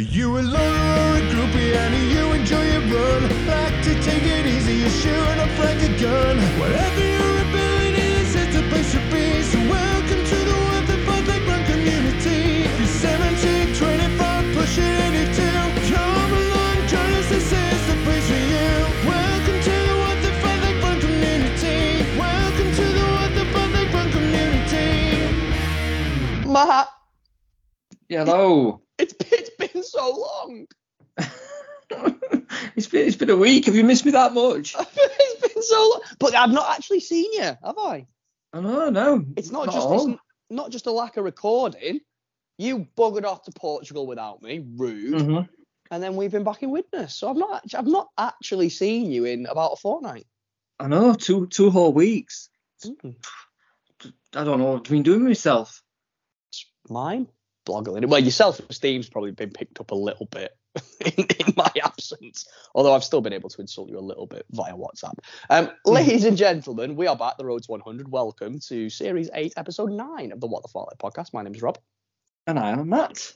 Are you a loner or a groupie and do you enjoy your run? Like to take it easy, you're shooting up like a gun. Whatever your ability is, it's a place to be. So welcome to the What the Fartlek Run community. If you're 17, 25, pushing 82, come along, join us, this is the place for you. Welcome to the What the Fartlek Run community. Welcome to the What the Fartlek Run community. Matt, Hello. It's, it's been so long. it's been it's been a week. Have you missed me that much? it's been so long. But I've not actually seen you, have I? I know, no. It's not Not just it's not just a lack of recording. You buggered off to Portugal without me, rude, Mhm. and then we've been back in Widnes. So I've not I've not actually seen you in about a fortnight. I know, two two whole weeks. Mm. I don't know what I've been doing with myself. Mine, blogging. Well, your self-esteem's probably been picked up a little bit in, in my absence. Although I've still been able to insult you a little bit via WhatsApp. Um, ladies and gentlemen, we are back. The Road to 100. Welcome to Series 8, Episode 9 of the What the Fartlek podcast. My name's Rob. And I am Matt.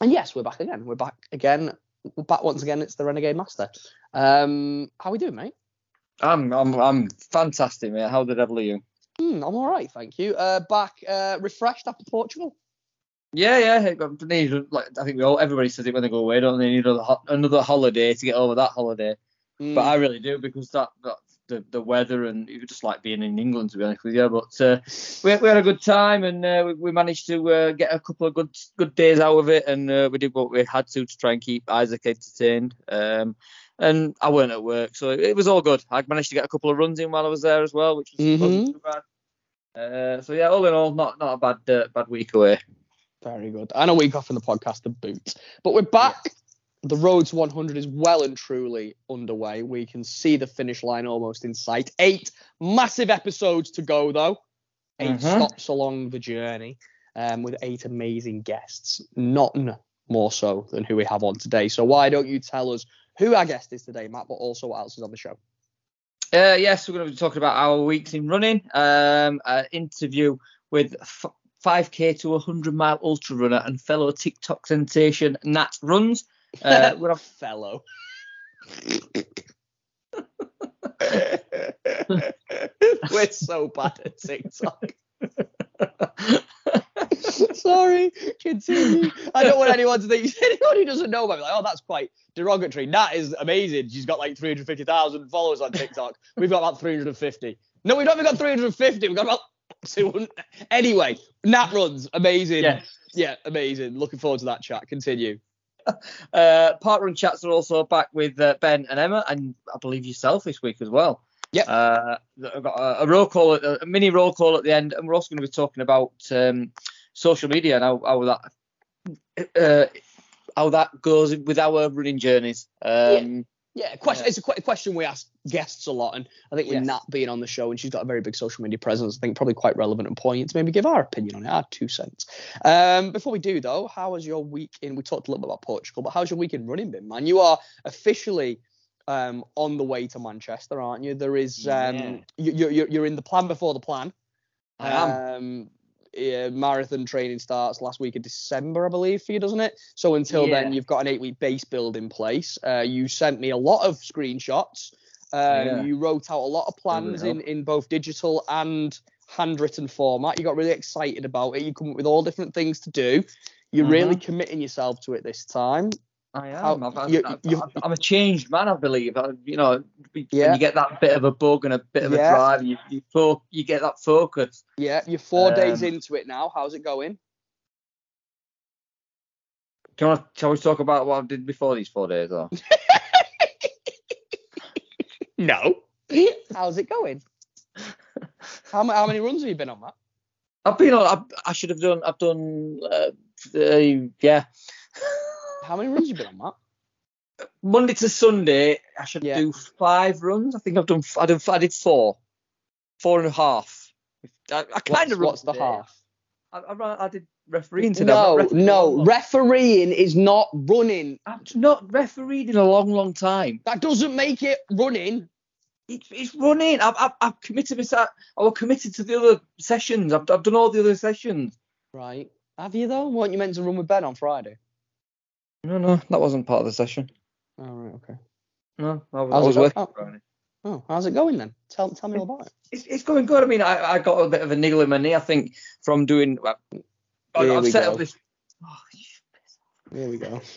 And yes, we're back again. We're back again. We're back once again. It's the Renegade Master. Um, how are we doing, mate? I'm I'm I'm fantastic, mate. How the devil are you? Hmm, I'm all right, thank you. Uh, back uh, refreshed after Portugal. Yeah, yeah. I need, like I think we all everybody says it when they go away, don't they? Need another ho- another holiday to get over that holiday. Hmm, But I really do because that, that the, the weather and you just like being in England to be honest with you. But uh, we, we had a good time and uh, we, we managed to uh, get a couple of good good days out of it and uh, we did what we had to to try and keep Isaac entertained. Um, and I weren't at work, so it, was all good. I managed to get a couple of runs in while I was there as well, which was Mhm. bad. Uh, so yeah, all in all, not not a bad uh, bad week away. Very good. And a week off from the podcast to boot. But we're back. The road to 100 is well and truly underway. We can see the finish line almost in sight. Eight massive episodes to go, though. 8 Mhm. stops along the journey um, with eight amazing guests. None more so than who we have on today. So why don't you tell us who our guest is today, Matt, but also what else is on the show? Uh, yes, we're going to be talking about our weeks in running. Um, an interview with f- 5k to 100 mile ultra runner and fellow TikTok sensation Nat Runs. Uh, we're a fellow. We're so bad at TikTok. Sorry, continue. I don't want anyone to think anyone who doesn't know about me like, oh, that's quite derogatory. That is amazing. She's got like 350,000 followers on TikTok. We've got about 350. No, we've not even got 350. We've got about 200. Anyway, Nat runs. Amazing. Yes. Yeah, amazing. Looking forward to that chat. Continue. Uh, Parkrun chats are also back with uh, Ben and Emma, and I believe yourself this week as well. Yeah. Uh, I've got a, a roll call, at, a mini roll call at the end, and we're also going to be talking about um, social media and how, how that uh, how that goes with our running journeys. Um, Yeah, question. Yeah. It's a que- question we ask guests a lot, and I think with Yes. Nat being on the show, and she's got a very big social media presence, I think probably quite relevant and poignant to maybe give our opinion on it, our two cents. Um, before we do though, how was your week in? We talked a little bit about Portugal, but how's your week in running been, man? You are officially um, on the way to Manchester, aren't you? There is um, Yeah. you, you're you're you're in the plan before the plan. I am. Um, yeah, marathon training starts last week of December, I believe, for you, doesn't it? So until then, you've got an eight-week base build in place. Uh, you sent me a lot of screenshots. Um, Yeah. You wrote out a lot of plans in, in both digital and handwritten format. You got really excited about it. You come up with all different things to do. You're really committing yourself to it this time. I How- am. I've, I've, you- I've, you- I've- I'm a changed man, I believe. I, you know, when Yeah. you get that bit of a bug and a bit of Yeah. a drive, you you, fo- you get that focus. Yeah, you're four days Um, into it now. How's it going? Do you want to, shall we talk about what I did before these four days? Or? No. How's it going? How, how many runs have you been on, Matt? I've been on. I, I should have done. I've done. Uh, uh, yeah. How many runs have you been on, Matt? Monday to Sunday, I should Yeah. do five runs. I think I've done. I did. I did four, four and a half. I, I kind of. What's, what's the half? I, I, I did refereeing today. No, refereeing no. Refereeing is not running. I've not refereed in a long, long time. That doesn't make it running. It's, it's running. I've, I've, I've committed myself. I was committed to the other sessions. I've, I've done all the other sessions. Right. Have you though? Weren't you meant to run with Ben on Friday? No, no, that wasn't part of the session. Oh, right, okay. No, I, was- I was working. oh. Oh, how's it going then? Tell tell me all about it. It's, it's going good. I mean, I, I got a bit of a niggle in my knee. I think from doing. I, Here I've we set go. up this. Oh, Here we go.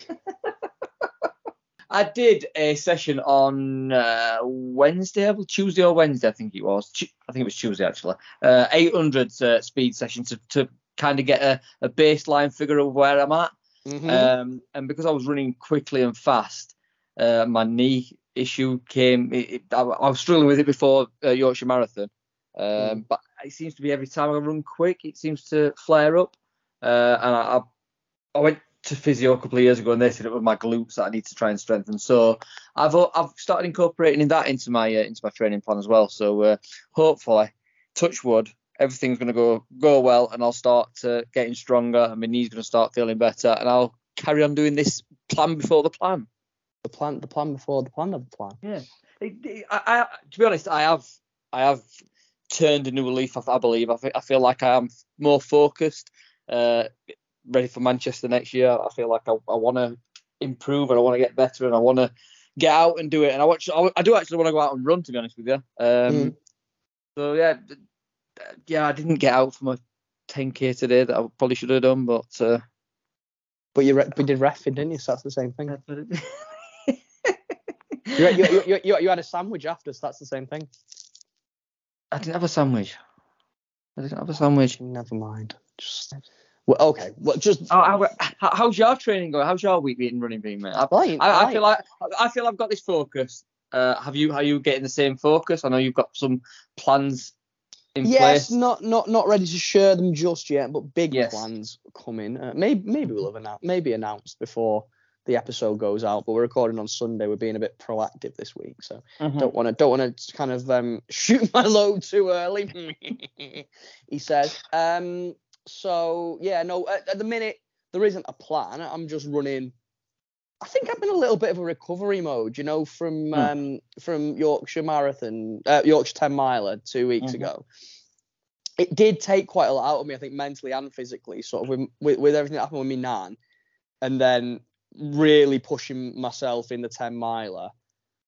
I did a session on uh, Wednesday, I Tuesday or Wednesday, I think it was. I think it was Tuesday actually. Uh, 800 uh, speed session to, to kind of get a, a baseline figure of where I'm at. Mhm. Um, and because I was running quickly and fast, uh, my knee issue came. It, it, I, I was struggling with it before uh, Yorkshire Marathon, um, Mm. but it seems to be every time I run quick, it seems to flare up. Uh, and I, I, I went to physio a couple of years ago, and they said it was my glutes that I need to try and strengthen. So I've I've started incorporating that into my uh, into my training plan as well. So uh, hopefully, touch wood, everything's going to go go well, and I'll start uh, getting stronger, and my knee's going to start feeling better, and I'll carry on doing this plan before the plan. the plan the plan before the plan of the plan. Yeah. It, it- I, I, to be honest, I have I have turned a new leaf. I, I believe. I, fe- I feel like I am more focused, uh, ready for Manchester next year. I feel like I, I want to improve and I want to get better and I want to get out and do it. And I want I, I do actually want to go out and run. To be honest with you. Um, Mm. So yeah, d- d- yeah, I didn't get out for my 10k today that I probably should have done, but. Uh, But you re- we did refing, didn't you? So that's the same thing. that's what it- You, you, you, you, you, had a sandwich after, so that's the same thing. I didn't have a sandwich. I didn't have a sandwich. Never mind. Just well, okay. Well, just Oh, how, how- how's your training going? How's your week been running been, mate? I, Fine, I, I feel like I feel I've got this focus. Uh, have you? Are you getting the same focus? I know you've got some plans in yes, place. not not not ready to share them just yet, but big Yes. plans coming. Uh, maybe maybe we'll have announced, maybe announced before the episode goes out. But we're recording on Sunday. We're being a bit proactive this week, so Mhm. don't want to don't want to kind of um, shoot my load too early. he says. Um. So yeah, no. At, at the minute, there isn't a plan. I'm just running. I think I'm in a little bit of a recovery mode, you know, from Hmm. um from Yorkshire Marathon, uh, Yorkshire 10 miler two weeks Mhm. ago. It did take quite a lot out of me, I think, mentally and physically, sort of with, with, with everything that happened with me nan, and then really pushing myself in the 10 miler.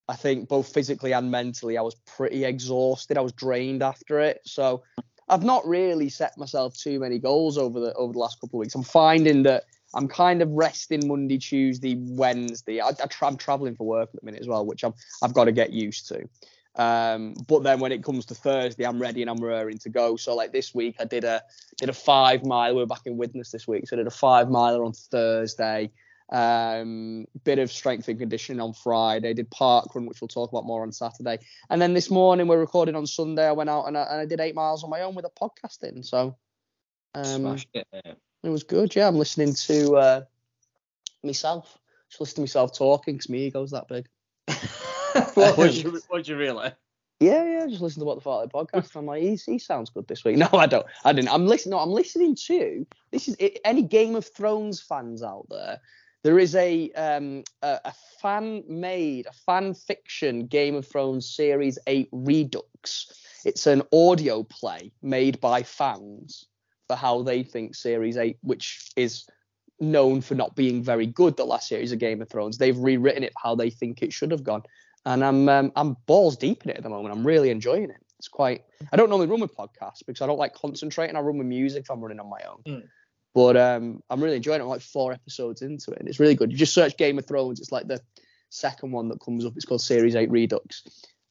I think both physically and mentally, I was pretty exhausted. I was drained after it. So I've not really set myself too many goals over the over the last couple of weeks. I'm finding that I'm kind of resting Monday, Tuesday, Wednesday. I, I tra- I'm traveling for work at the minute as well, which I'm I've got to get used to. Um, but then when it comes to Thursday, I'm ready and I'm raring to go. So like this week, I did a did a five mile. We're back in Widnes this week, so I did a five miler on Thursday. Um, bit of strength and conditioning on Friday. Did park run, which we'll talk about more on Saturday. And then this morning, we're recording on Sunday. I went out and I, and I did eight miles on my own with a podcast in. So um, Smashed it, mate. It was good. Yeah, I'm listening to uh, myself. Just listen to myself talking because my ego's that big. what was you? What you really? Yeah, yeah. Just listen to what the Fartlek podcast. I'm like, he, he sounds good this week. No, I don't. I didn't. I'm listening. No, I'm listening to. This is any Game of Thrones fans out there. There is a um a, a fan made a fan fiction Game of Thrones series eight Redux. It's an audio play made by fans for how they think series eight, which is known for not being very good. The last series of Game of Thrones, they've rewritten it how they think it should have gone and I'm um, I'm balls deep in it at the moment. I'm really enjoying it. It's quite. I don't normally run with podcasts because I don't like concentrating. I run with music if I'm running on my own. Mm. But um, I'm really enjoying it. I'm like four episodes into it, and it's really good. You just search Game of Thrones. It's like the second one that comes up. It's called Series Eight Redux.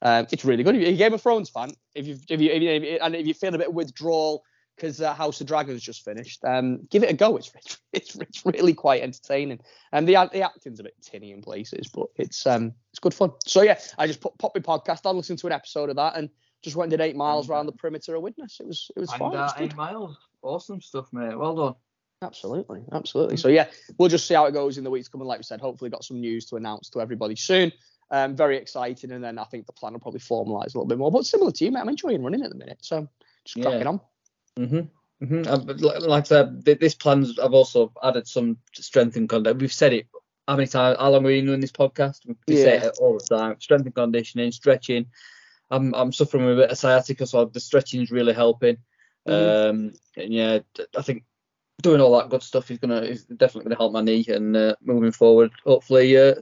Um, it's really good. If you're a Game of Thrones fan, if you if you, if you, if you and if you feel a bit of withdrawal because uh, House of Dragons just finished, um, give it a go. It's it's, it's really quite entertaining. And the the acting's a bit tinny in places, but it's um it's good fun. So yeah, I just put pop my podcast on, listened to an episode of that, and just went and did eight miles around the perimeter of Widnes. It was it was fun. It was good. eight miles. Awesome stuff, mate. Well done. Absolutely, absolutely. So yeah, we'll just see how it goes in the weeks coming. Like we said, hopefully got some news to announce to everybody soon. Um, very exciting, and then I think the plan will probably formalise a little bit more. But similar to you, mate, I'm enjoying running at the minute, so just Yeah. cracking on. Mm-hmm. mm-hmm. Like I said, th- this plan's. I've also added some strength and conditioning. We've said it. How many times? How long have we been doing this podcast? We say Yeah. it all the time. Strength and conditioning, stretching. I'm I'm suffering with a bit of sciatica, so the stretching is really helping. Mhm. Um, and yeah, I think doing all that good stuff is gonna is definitely gonna help my knee and uh, moving forward. Hopefully, uh,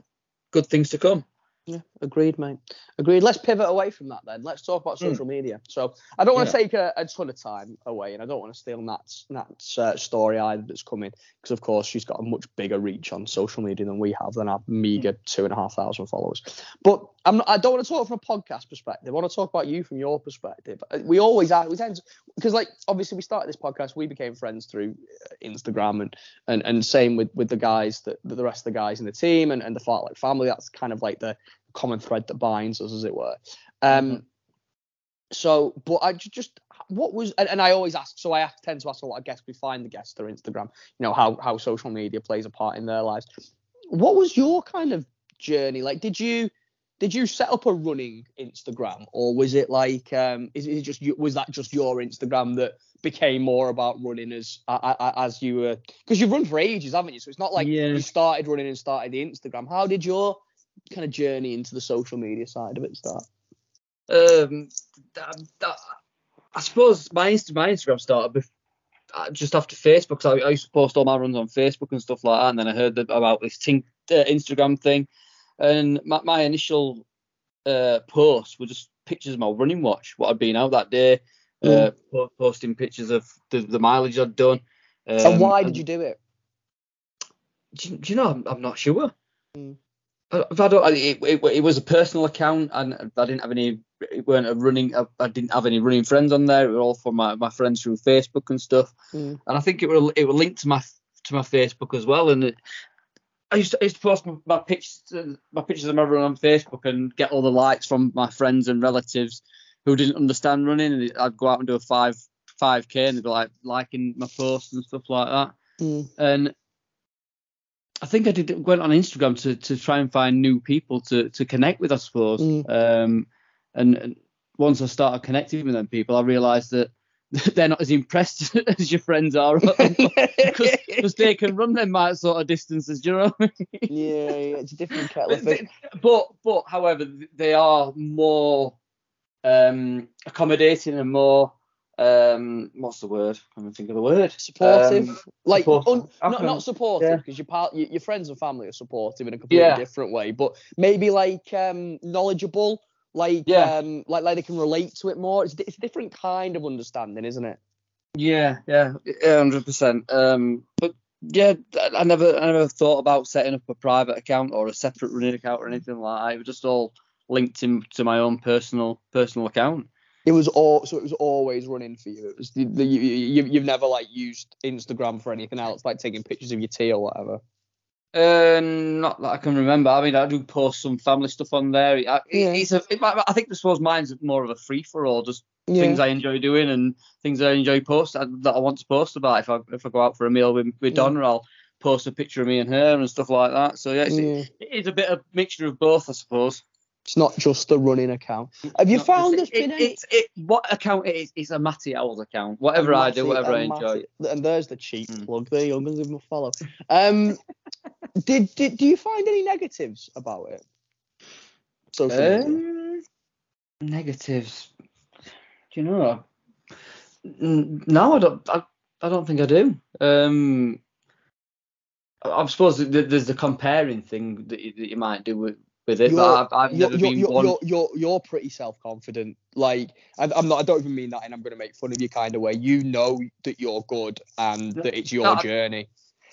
good things to come. Yeah, agreed, mate. Agreed. Let's pivot away from that then. Let's talk about social media. So I don't want to Yeah. take a, a ton of time away, and I don't want to steal Nat's Nat's uh, story either that's coming because of course she's got a much bigger reach on social media than we have than our meager two and a half thousand followers. But I'm not, I don't want to talk from a podcast perspective. I want to talk about you from your perspective. Uh, We always are. We tend because like obviously we started this podcast. We became friends through uh, Instagram and and and same with with the guys that the rest of the guys in the team and and the Fartlek family. That's kind of like the common thread that binds us, as it were. Um, Mhm. So, but I just what was and, and I always ask. So I ask, tend to ask a lot of guests. We find the guests through Instagram. You know how how social media plays a part in their lives. What was your kind of journey like? Did you did you set up a running Instagram, or was it like um is it just you, was that just your Instagram that became more about running as as you were because you've run for ages, haven't you? So it's not like Yeah. you started running and started the Instagram. How did your kind of journey into the social media side of it start? Um, that, that, I suppose my Insta, my Instagram started bef- uh, just after Facebook. 'cause I, I used to post all my runs on Facebook and stuff like that, and then I heard that, about this thing, uh, Instagram thing, and my, my initial uh, posts were just pictures of my running watch, what I'd been out that day, uh, po- posting pictures of the, the mileage I'd done. Um, and why did you do it? do you, do you know? I'm, I'm not sure. Mm. I, I don't. I- It, it, it was a personal account, and I didn't have any. It weren't a running. I, I didn't have any running friends on there. It were all for my, my friends through Facebook and stuff. Mm. And I think it were it were linked to my to my Facebook as well. And it, I used to I used to post my, my pictures my pictures of my run on Facebook and get all the likes from my friends and relatives who didn't understand running. And I'd go out and do a five five k, and they'd be like liking my posts and stuff like that Mm. and I think I did went on Instagram to to try and find new people to to connect with, I suppose. Mm. Um, and, and once I started connecting with them people, I realised that they're not as impressed as your friends are because they can run them that sort of distances. Do you know? What I mean? yeah, yeah, it's a different kettle of fish. but but however, they are more um, accommodating and more um, what's the word? I can't think of the word. Supportive, Um, like supportive. un, not not supportive Yeah. because your part, your, your friends and family are supportive in a completely Yeah. different way, but maybe like um knowledgeable, like Yeah. um like like they can relate to it more. It's it's a different kind of understanding, isn't it? Yeah, yeah, hundred percent. Um, but yeah, I I never, I never thought about setting up a private account or a separate running account or anything like that. It was just all linked in to my own personal personal account. It was all so it was always running for you. It was the, the, you, you you've never like used Instagram for anything else, like taking pictures of your tea or whatever. Uh, not that I can remember. I mean, I do post some family stuff on there. It, Yeah. It's a, it, might- I think I suppose mine's more of a free for all, just things I enjoy doing and things I enjoy post uh, that I want to post about. If I if I go out for a meal with with Yeah. Donna, I'll post a picture of me and her and stuff like that. So yeah, it's, Yeah. it is a bit of mixture of both, I suppose. It's not just a running account. Have you found there's it, been any? it's it, what account it is? It's a Matty Owls account. Whatever I do, whatever I enjoy. massive- And there's the cheap Mm. plug there. I'm gonna give him a follow. Um, did, did do you find any negatives about it? Social media. Um, negatives. Do you know? No, I don't. I, I don't think I do. Um, I, I suppose th- th- there's the comparing thing that you, that you might do with, with it, You're- but I've, I've never you're, been you're, one. you're, you're, you're pretty self-confident. Like, I, I'm not. I don't even mean that, and I'm gonna make fun of you kind of way. You know that you're good and that it's your no, journey.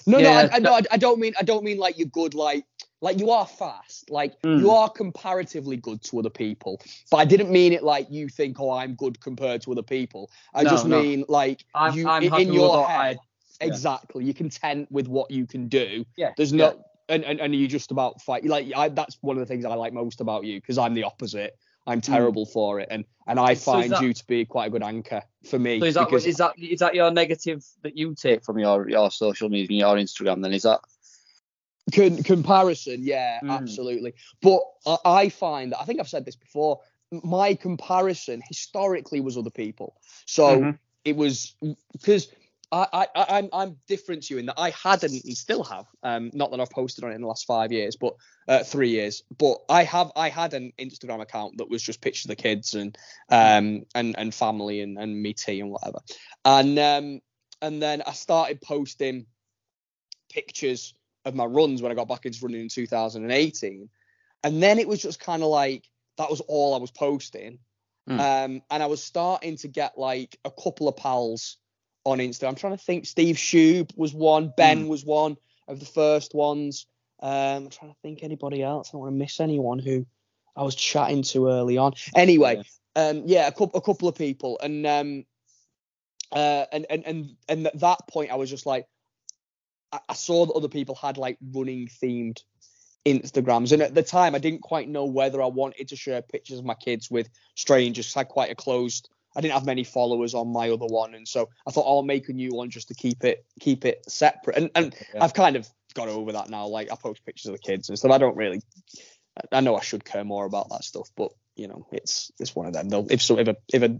No, Yeah, no, I, I, no, I, don't mean. I don't mean like you're good. Like, like you are fast. Like Mm. you are comparatively good to other people. But I didn't mean it like you think, oh, I'm good compared to other people. I No, just no. mean like I'm, you I'm in, happy in with your head. I- yeah. Exactly. You're content with what you can do. Yeah. There's yeah. And, and and you just about fight like I, that's one of the things I like most about you because I'm the opposite. I'm terrible for it, and and I Hmm. So find that- you to be quite a good anchor for me. So is that because is that is that your negative that you take from your your social media, your Instagram? Then is that con- comparison, yeah, Mm. absolutely. But I, I find that I think I've said this before. My comparison historically was other people, so Mhm. it was because. I, I, I- I'm, I'm different to you in that I hadn't and still have, um, not that I've posted on it in the last five years, but uh, three years, but I have, I had an Instagram account that was just pictures of the kids and, um, and, and family and, and me tea and whatever. And, um, and then I started posting pictures of my runs when I got back into running in 2018. And then it was just kind of like that was all I was posting. Hmm. Um, and I was starting to get like a couple of pals on Insta. I'm trying to think. Steve Shube was one. Ben was one of the first ones. Um, I'm trying to think anybody else. I don't want to miss anyone who I was chatting to early on. Anyway, um, yeah, a couple, a couple of people, and um, uh, and and and and at that point, I was just like, I, I saw that other people had like running themed Instagrams, and at the time, I didn't quite know whether I wanted to share pictures of my kids with strangers. I had quite a closed. I didn't have many followers on my other one, and so I thought I'll make a new one just to keep it keep it separate. And and Yeah. I've kind of got over that now. Like I post pictures of the kids and stuff. I don't really. I know I should care more about that stuff, but you know, it's it's one of them. They'll if so if a if a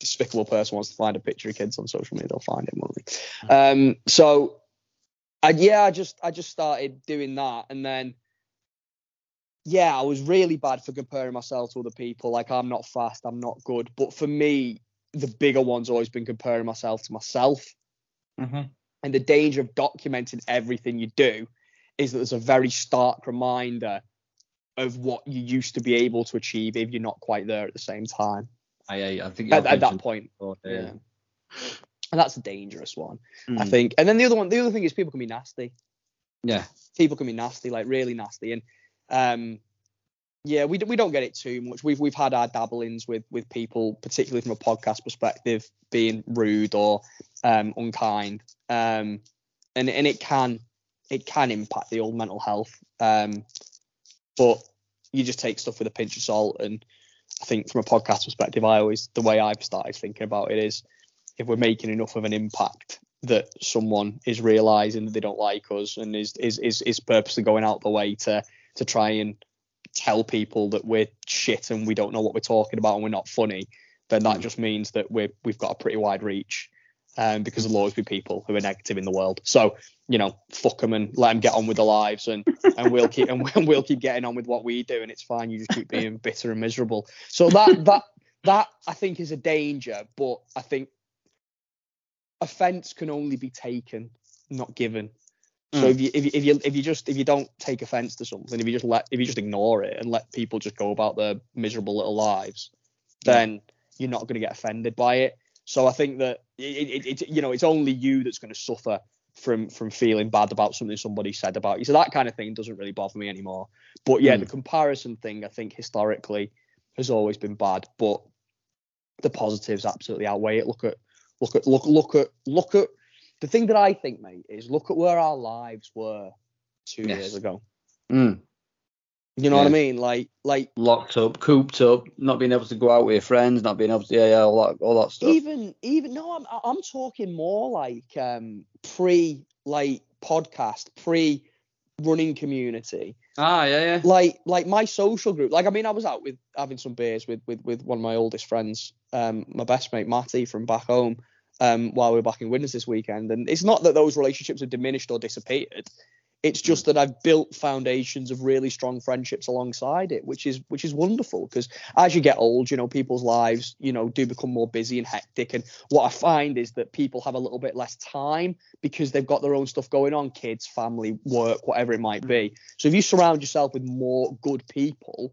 despicable person wants to find a picture of kids on social media, they'll find it, won't they? Um, so, I, yeah, I just I just started doing that, and then yeah, I was really bad for comparing myself to other people. Like I'm not fast, I'm not good. But for me, the bigger one's always been comparing myself to myself. Mhm. And the danger of documenting everything you do is that there's a very stark reminder of what you used to be able to achieve if you're not quite there at the same time. I, I, think At, at that point. before, Yeah. And that's a dangerous one, I Mm. think. And then the other one, the other thing is people can be nasty. Yeah. People can be nasty, like really nasty. And um, yeah, we, we don't get it too much. We've we've had our dabblings with with people, particularly from a podcast perspective, being rude or um, unkind. Um, and and it can it can impact the old mental health. Um, but you just take stuff with a pinch of salt. And I think from a podcast perspective, I always the way I've started thinking about it is if we're making enough of an impact that someone is realizing that they don't like us and is is is, is purposely going out the way to to try and tell people that we're shit and we don't know what we're talking about and we're not funny, then that just means that we're we've got a pretty wide reach. Um, because there'll always be people who are negative in the world. So you know, fuck them and let them get on with their lives, and and we'll keep and we'll- we'll keep getting on with what we do, and it's fine. You just keep being bitter and miserable. So that that that I think is a danger, but I think offence can only be taken, not given. So Mm. if you if you if you if you just if you don't take offence to something, if you just let if you just ignore it and let people just go about their miserable little lives, then you're not going to get offended by it. So I think that it, it, it you know it's only you that's going to suffer from from feeling bad about something somebody said about you. So that kind of thing doesn't really bother me anymore. But yeah, Mm. the comparison thing I think historically has always been bad, but the positives absolutely outweigh it. Look at look at look look at look at the thing that I think, mate, is look at where our lives were two Yes. years ago. Mm. You know what I mean? Like like Locked up, cooped up, not being able to go out with your friends, not being able to, yeah, yeah, all that, all that stuff. even even no, I'm I'm talking more like um pre like podcast, pre running community. ah, yeah, yeah. like like my social group like i mean i was out with having some beers with with with one of my oldest friends um my best mate matty from back home um while we were back in Widnes this weekend. And it's not that those relationships have diminished or disappeared. It's just that i've built foundations of really strong friendships alongside it which is which is wonderful. Because as you get old you know people's lives you know do become more busy and hectic. And what i find is that people have a little bit less time because they've got their own stuff going on kids family work whatever it might be. So if you surround yourself with more good people,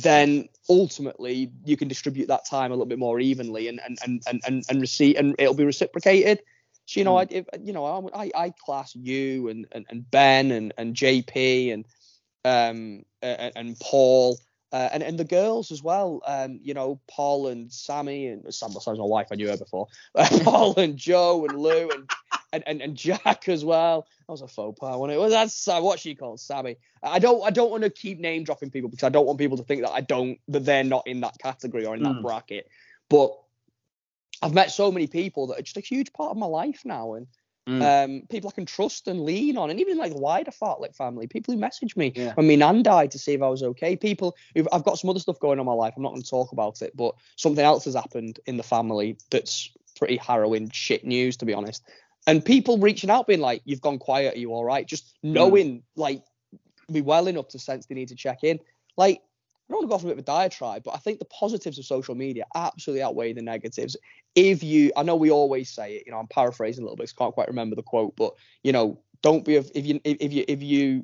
then ultimately you can distribute that time a little bit more evenly and and and and and, and receive and it'll be reciprocated. So you know, I if, you know I, I I class you and, and and Ben and and JP and um and, and Paul. Uh, and and the girls as well, um, you know, Paul and Sammy and Sam, Sam's my wife. I knew her before. Paul and Joe and Lou and, and and and Jack as well. That was a faux pas. When it was that's uh, what she called Sammy. I don't I don't want to keep name dropping people because I don't want people to think that I don't that they're not in that category or in that Mm. bracket. But I've met so many people that are just a huge part of my life now, and Mm. um, people I can trust and lean on, and even like the wider Fartlek family, people who message me Yeah. when my nan died to see if I was okay. People who I've got some other stuff going on in my life. I'm not going to talk about it, but something else has happened in the family that's pretty harrowing shit news, to be honest. And people reaching out, being like, "You've gone quiet. Are you all right?" Just knowing, like, me well enough to sense they need to check in. Like, I don't want to go off a bit of a diatribe, but I think the positives of social media absolutely outweigh the negatives. If you, I know we always say it, you know, I'm paraphrasing a little bit, I can't quite remember the quote, but you know, don't be if you if you if you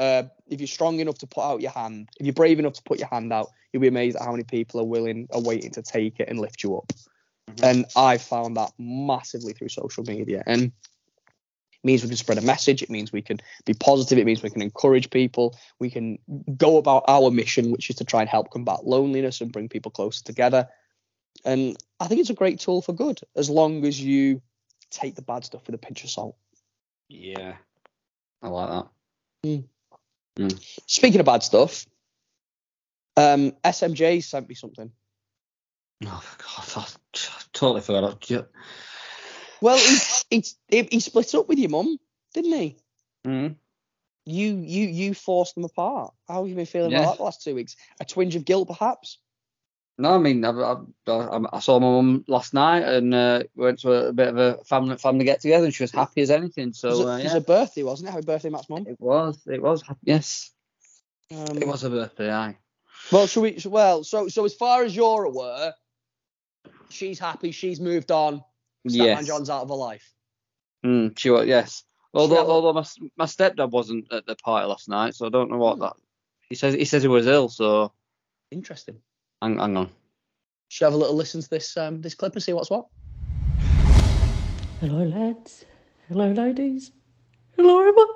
uh, if you're strong enough to put out your hand, if you're brave enough to put your hand out, you'll be amazed at how many people are willing, are waiting to take it and lift you up. Mm-hmm. And I found that massively through social media. And it means we can spread a message. It means we can be positive. It means we can encourage people. We can go about our mission, which is to try and help combat loneliness and bring people closer together. And I think it's a great tool for good, as long as you take the bad stuff with a pinch of salt. Yeah. I like that. Hmm. Hmm. Speaking of bad stuff, um, SMJ sent me something. Oh, God, I totally forgot. Well, he, he, he, split up with your mum, didn't he? Mm. You you you forced them apart. How have you been feeling Yeah. about that the last two weeks? A twinge of guilt, perhaps? No, I mean, I, I, I, I saw my mum last night and uh, went to a, bit of a family family get together, and she was happy as anything. it was, So a, uh, it was yeah, a birthday, wasn't it? Happy birthday, Matt's mum. it was, it was, yes, Um, it was a birthday. Aye. Well, should we? Well, so so as far as you're aware, she's happy. She's moved on. Statman Yes. John's out of her life. Mm, she was, yes. Although, have although my my stepdad wasn't at the party last night, so I don't know what that. He says he says he was ill, so Interesting. hang, hang on. Should have a little listen to this um this clip and see what's what. Hello, lads. Hello, ladies. Hello, Emma.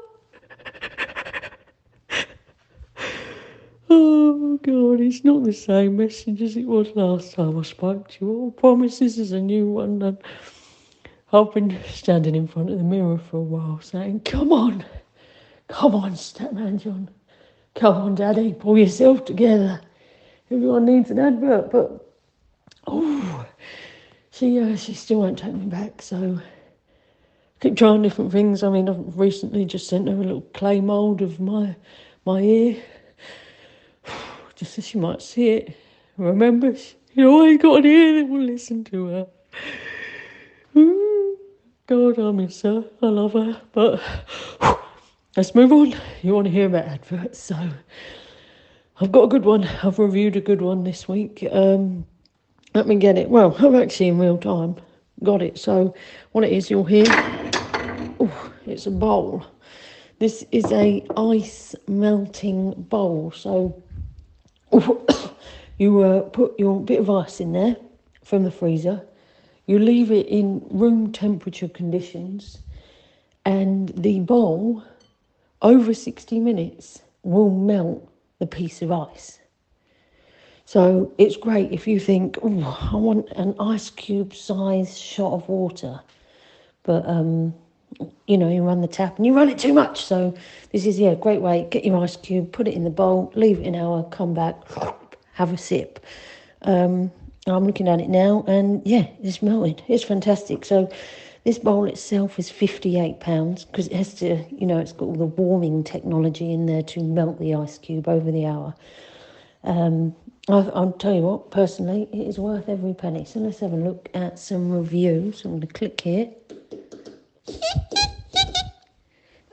Oh, God, it's not the same message as it was last time I spoke to you. I promise this is a new one. And I've been standing in front of the mirror for a while saying, Come on. Come on, Statman John. Come on, Daddy. Pull yourself together. Everyone needs an advert, but. Oh, she, uh, she still won't take me back, so I keep trying different things. I mean, I've recently just sent her a little clay mould of my my ear, just so she might see it. Remember, she, you always got an ear that will listen to her. God, I miss her. I love her, but let's move on. You want to hear about adverts, so I've got a good one. I've reviewed a good one this week. Um, let me get it. Well, I've actually in real time got it. So what it is, you'll hear. It's a bowl. This is a ice melting bowl. So you uh, put your bit of ice in there from the freezer. You leave it in room temperature conditions, and the bowl over 60 minutes will melt the piece of ice. So it's great if you think, oh, I want an ice cube size shot of water, but um, you know, you run the tap and you run it too much. So this is yeah, great way. Get your ice cube, put it in the bowl, leave it an hour, come back, have a sip. Um, I'm looking at it now, and yeah, it's melted. It's fantastic. So this bowl itself is fifty-eight pounds because it has to, you know, it's got all the warming technology in there to melt the ice cube over the hour. Um, I, I'll tell you what, personally, it is worth every penny. So let's have a look at some reviews. I'm going to click here.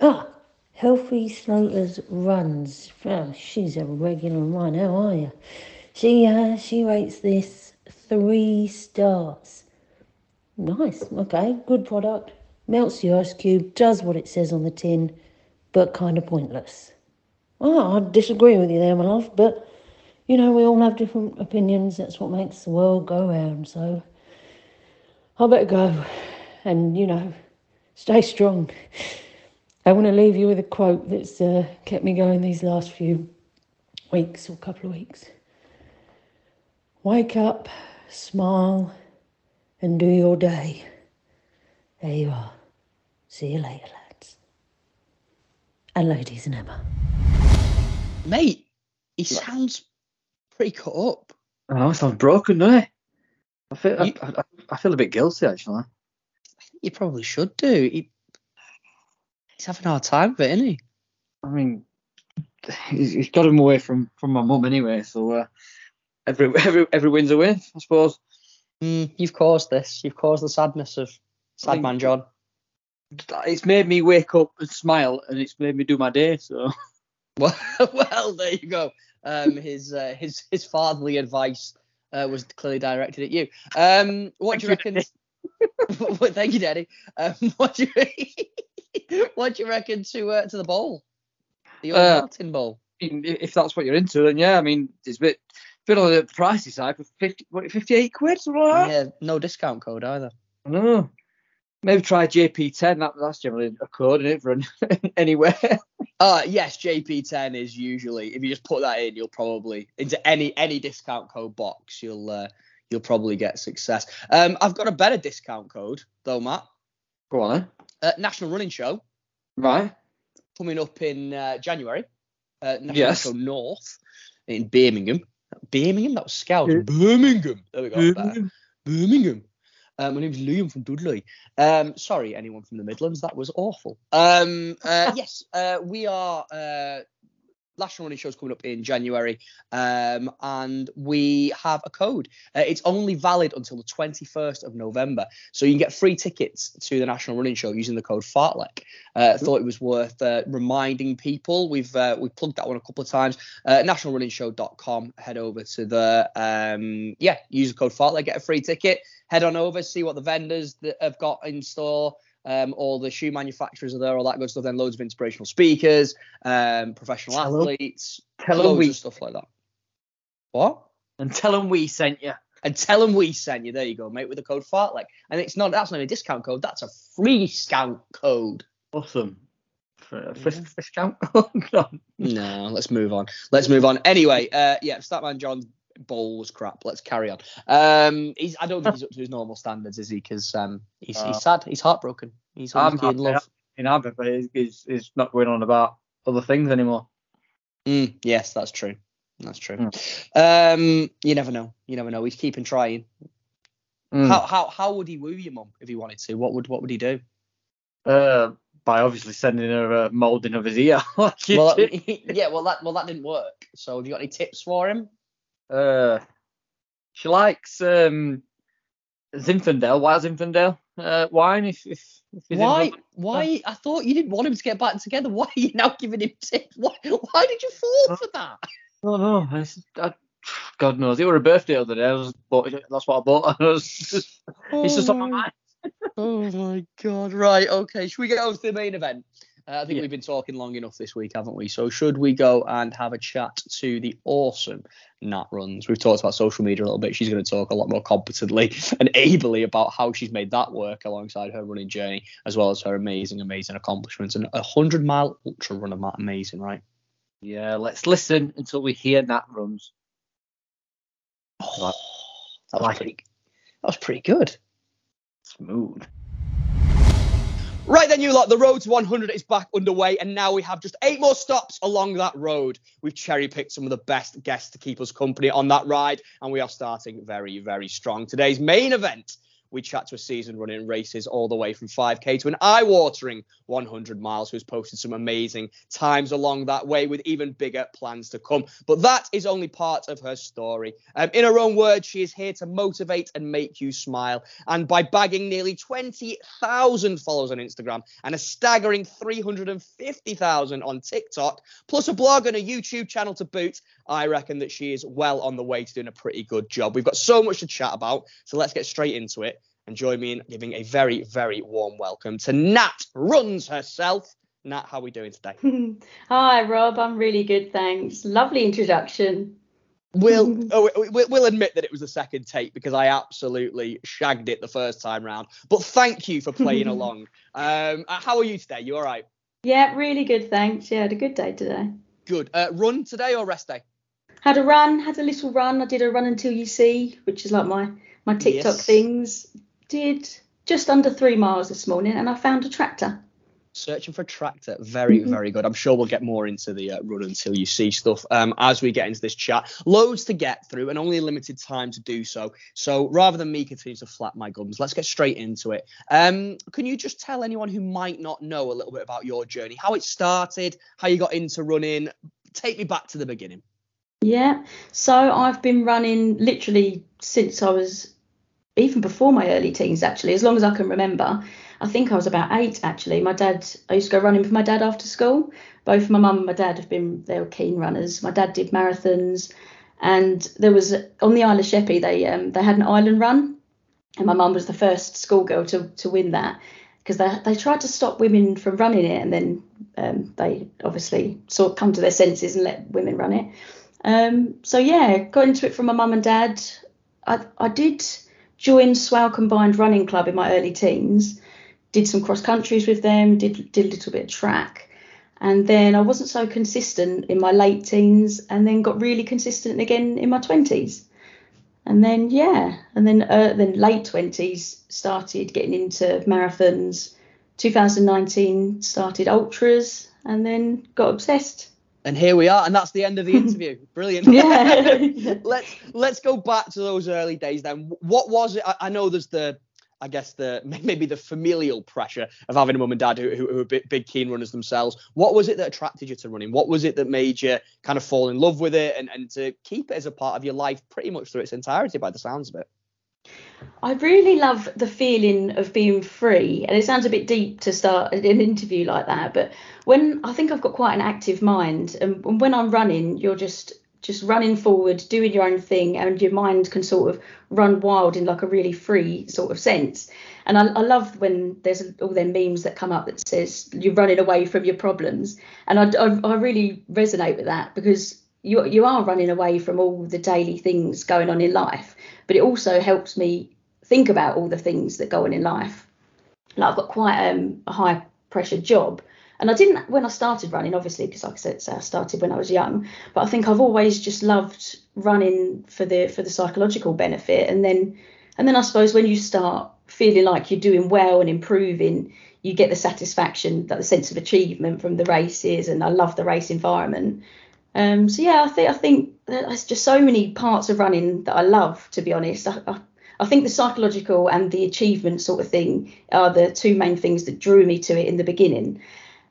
Ah, Healthy Slaughters runs. She's a regular of mine. How are you? She uh, she rates this three stars. Nice. Okay, good product. Melts the ice cube. Does what it says on the tin, but kind of pointless. Oh, I disagree with you there, my love, but you know, we all have different opinions. That's what makes the world go round. So I better go and, you know, stay strong. I want to leave you with a quote that's uh, kept me going these last few weeks or couple of weeks. Wake up, smile, and do your day. There you are. See you later, lads. And ladies and Emma. Mate, he sounds pretty cut up. I know it sounds broken, doesn't it? I feel You- I, I, I feel a bit guilty actually. You probably should do. He, he's having a hard time with it, isn't he? I mean, he's, he's got him away from from my mum anyway, so uh, every every every win's a win, I suppose. Mm, you've caused this. You've caused the sadness of Sad think- Man John. It's made me wake up and smile, and it's made me do my day. So Well, well, there you go. Um, his uh, his his fatherly advice uh, was clearly directed at you. Um, what do you reckon? well, thank you, Daddy. Um, what do you what do you reckon to uh, to the bowl? The old Uh, Martin Bowl. If that's what you're into, then yeah, I mean, it's a bit, a bit on the pricey side for 50, what, 58 quid, something like. Yeah, no discount code either. I. Maybe try JP10. That, that's generally a code in it for an, anywhere. Uh yes, JP10 is usually if you just put that in, you'll probably into any any discount code box, you'll uh, you'll probably get success. Um, I've got a better discount code though, Matt. Go on, then. Uh, National Running Show Right. coming up in uh, January. Uh, National Yes. Show North in Birmingham. Birmingham, that was Scout. Yeah. Birmingham. There we go. Birmingham. Uh, my name's Liam from Dudley. Um, sorry, anyone from the Midlands, that was awful. Um, uh, yes, uh, we are. National Running Show's coming up in January, um, and we have a code. Uh, it's only valid until the 21st of November, so you can get free tickets to the National Running Show using the code Fartlek. Uh, thought it was worth uh, reminding people. We've uh, we've plugged that one a couple of times. Uh, nationalrunningshow.com. Head over to the um, yeah, use the code Fartlek, get a free ticket. Head on over, see what the vendors that have got in store. Um, all the shoe manufacturers are there, all that good stuff. Then loads of inspirational speakers, um, professional Tell athletes, tell 'em loads we- of stuff like that. What? And tell them we sent you. And tell them we sent you. There you go, mate, with the code Fartlek. And it's not that's not a discount code. That's a free scout code. Awesome. For a fish, fish count. Oh, No, let's move on. Let's move on. Anyway, uh, yeah, Statman John's bowl was crap. Let's carry on. Um, he's I don't think he's up to his normal standards, is he? Because um, he's, Oh. he's sad. He's heartbroken. He's I'm unlucky in love. In Abba, but he's, he's, he's not going on about other things anymore. Mm, yes, that's true. That's true. Um, you never know. You never know. He's keeping trying. Mm. How how how would he woo your mum if he wanted to? What would what would he do? Uh, by obviously sending her a moulding of his ear. like Well, did. yeah. Well, that well that didn't work. So have you got any tips for him? Uh, she likes um, Zinfandel, Wild Zinfandel uh, wine. If, if, if Why? Why? I thought you didn't want him to get back together. Why are you now giving him tips? Why? Why did you fall for that? Oh no, it's, I, God knows. It was a birthday the other day. I was bought, that's what I bought. I was just, it's just on my mind. Oh my god! Right. Okay. Should we get over to the main event? Uh, I think Yeah. we've been talking long enough this week, haven't we? So should we go and have a chat to the awesome Nat Runs? We've talked about social media a little bit. She's going to talk a lot more competently and ably about how she's made that work alongside her running journey, as well as her amazing, amazing accomplishments. And a hundred mile ultra run, Matt, amazing, right? Yeah, let's listen until we hear Nat runs. Oh, that was Like pretty. That was pretty good. Smooth. Right then, you lot, the road to 100 is back underway, and now we have just eight more stops along that road. We've cherry picked some of the best guests to keep us company on that ride, and we are starting very, very strong. Today's main event, we chat to a season running races all the way from 5k to an eye-watering 100 miles, who's posted some amazing times along that way with even bigger plans to come. But that is only part of her story. Um, in her own words, she is here to motivate and make you smile. And by bagging nearly 20,000 followers on Instagram and a staggering 350,000 on TikTok, plus a blog and a YouTube channel to boot, I reckon that she is well on the way to doing a pretty good job. We've got so much to chat about, so let's get straight into it and join me in giving a very, very warm welcome to Nat Runs herself. Nat, how are we doing today? Hi, Rob. I'm really good, thanks. Lovely introduction. We'll, oh, we- we- we'll admit that it was the second take because I absolutely shagged it the first time round. But thank you for playing along. Um, uh, how are you today? You all right? Yeah, really good, thanks. Yeah, had a good day today. Good. Uh, run today or rest day? Had a run, had a little run. I did a run until you see, which is like my my TikTok Yes. things. Did just under three miles this morning, and I found a tractor. Searching for a tractor. Very, Mhm. very good. I'm sure we'll get more into the uh, run until you see stuff um, as we get into this chat. Loads to get through and only a limited time to do so. So rather than me continue to flap my gums, let's get straight into it. Um, can you just tell anyone who might not know a little bit about your journey, how it started, how you got into running? Take me back to the beginning. Yeah. So I've been running literally since I was even before my early teens, actually, as long as I can remember. I think I was about eight actually. My dad, I used to go running with my dad after school. Both my mum and my dad have been they were keen runners. My dad did marathons, and there was on the Isle of Sheppey they um, they had an island run, and my mum was the first schoolgirl to to win that because they they tried to stop women from running it, and then um, they obviously sort of come to their senses and let women run it. Um, so yeah, got into it from my mum and dad. I I did join Swale Combined Running Club in my early teens. Did some cross countries with them. Did did a little bit of track, and then I wasn't so consistent in my late teens, and then got really consistent again in my twenties. And then yeah, and then uh, then late twenties started getting into marathons. 2019 started ultras, and then got obsessed. And here we are, and that's the end of the interview. Brilliant. Yeah. let's let's go back to those early days then. What was it? I, I know there's the I guess the maybe the familial pressure of having a mum and dad who, who, who are big, big keen runners themselves. What was it that attracted you to running? What was it that made you kind of fall in love with it and, and to keep it as a part of your life pretty much through its entirety by the sounds of it? I really love the feeling of being free, and it sounds a bit deep to start an interview like that, but when I think I've got quite an active mind, and when I'm running, you're just just running forward, doing your own thing, and your mind can sort of run wild in like a really free sort of sense. And I, I love when there's all them memes that come up that says you're running away from your problems, and I, I, I really resonate with that because you you are running away from all the daily things going on in life, but it also helps me think about all the things that go on in life. Like I've got quite um, a high pressure job, and I didn't when I started running, obviously, because like I said, I started when I was young. But I think I've always just loved running for the for the psychological benefit, and then and then I suppose when you start feeling like you're doing well and improving, you get the satisfaction, that the sense of achievement from the races, and I love the race environment. Um, so yeah, I think I think there's just so many parts of running that I love. To be honest, I, I, I think the psychological and the achievement sort of thing are the two main things that drew me to it in the beginning.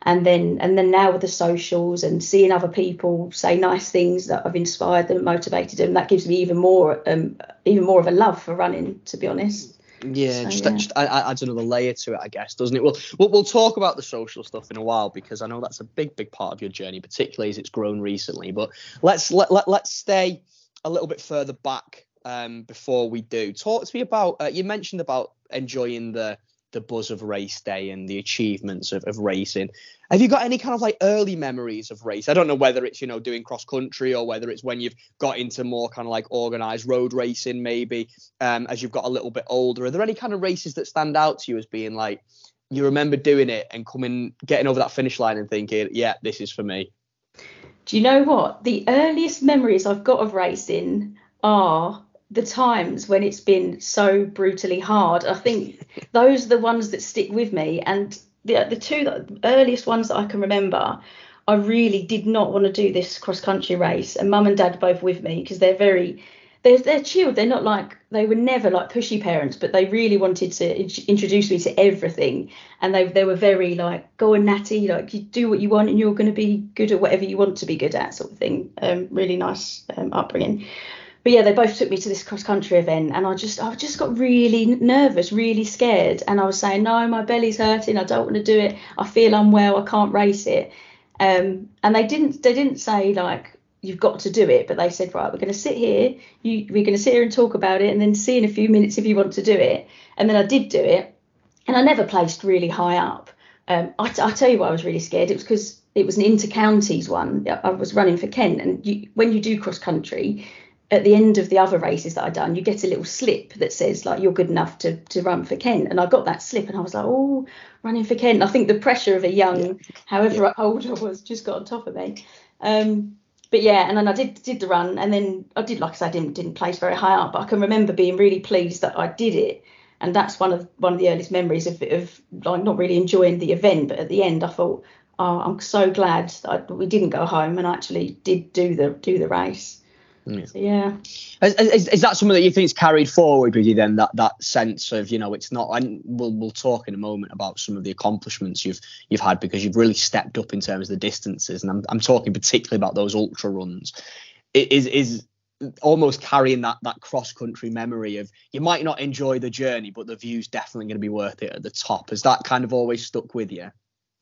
And then and then now with the socials and seeing other people say nice things that have inspired them, motivated them, that gives me even more um, even more of a love for running. To be honest. Yeah, So, just, yeah. just adds another layer to it, I guess, doesn't it? We'll, we'll we'll talk about the social stuff in a while because I know that's a big, big part of your journey, particularly as it's grown recently. But let's let, let let's stay a little bit further back um, before we do. Talk to me about uh, you mentioned about enjoying the the buzz of race day and the achievements of, of racing. Have you got any kind of like early memories of race? I don't know whether it's you know doing cross country or whether it's when you've got into more kind of like organized road racing, maybe um, as you've got a little bit older. Are there any kind of races that stand out to you as being like you remember doing it and coming, getting over that finish line and thinking, yeah, this is for me? Do you know what? The earliest memories I've got of racing are the times when it's been so brutally hard. I think those are the ones that stick with me. And the the two that, earliest ones that I can remember, I really did not want to do this cross country race. And mum and dad both with me because they're very they're, they're chilled. They're not like they were never like pushy parents, but they really wanted to in- introduce me to everything. And they they were very like go on natty, like you do what you want and you're going to be good at whatever you want to be good at, sort of thing. Um, really nice um, upbringing. But yeah, they both took me to this cross country event, and I just I just got really nervous, really scared, and I was saying no, my belly's hurting, I don't want to do it, I feel unwell, I can't race it. Um, and they didn't they didn't say like you've got to do it, but they said right, we're going to sit here, you we're going to sit here and talk about it, and then see in a few minutes if you want to do it. And then I did do it, and I never placed really high up. Um, I, I tell you why I was really scared. It was because it was an inter-counties one. I was running for Kent, and you, when you do cross country, at the end of the other races that I'd done, you get a little slip that says like you're good enough to to run for Kent. And I got that slip, and I was like, oh, running for Kent. I think the pressure of a young, however old I was, just got on top of me. Um, but yeah, and then I did did the run, and then I did like I said, I didn't didn't place very high up, but I can remember being really pleased that I did it. And that's one of one of the earliest memories of, of like not really enjoying the event, but at the end I thought, oh, I'm so glad that I, we didn't go home and I actually did do the do the race. Yeah. So yeah. Is, is, is that something that you think's carried forward with you then? That that sense of you know it's not. And we'll we'll talk in a moment about some of the accomplishments you've you've had because you've really stepped up in terms of the distances, and I'm I'm talking particularly about those ultra runs. I- Is is almost carrying that that cross country memory of you might not enjoy the journey, but the view's definitely going to be worth it at the top. Has that kind of always stuck with you?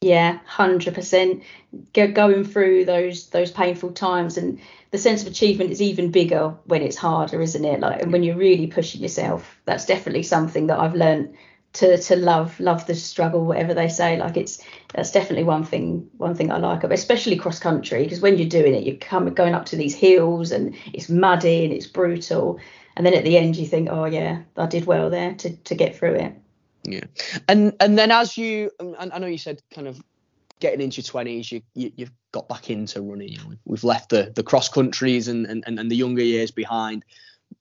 Yeah, hundred percent. Going through those those painful times, and the sense of achievement is even bigger when it's harder, isn't it? Like, and when you're really pushing yourself, that's definitely something that I've learned to to love love the struggle, whatever they say. Like, it's that's definitely one thing one thing I like, especially cross country, because when you're doing it, you're coming going up to these hills, and it's muddy and it's brutal, and then at the end you think, oh yeah, I did well there to to get through it. Yeah, and and then as you, I know you said kind of getting into your twenties, you, you have got back into running. You know, we've left the the cross countries and and and the younger years behind.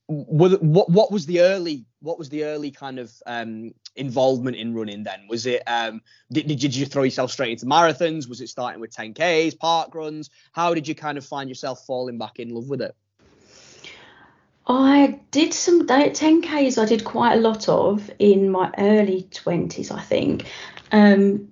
What what was the early what was the early kind of um, involvement in running then? Was it um, did, did you throw yourself straight into marathons? Was it starting with 10ks, park runs? How did you kind of find yourself falling back in love with it? I did some 10Ks, I did quite a lot of in my early 20s, I think. Um,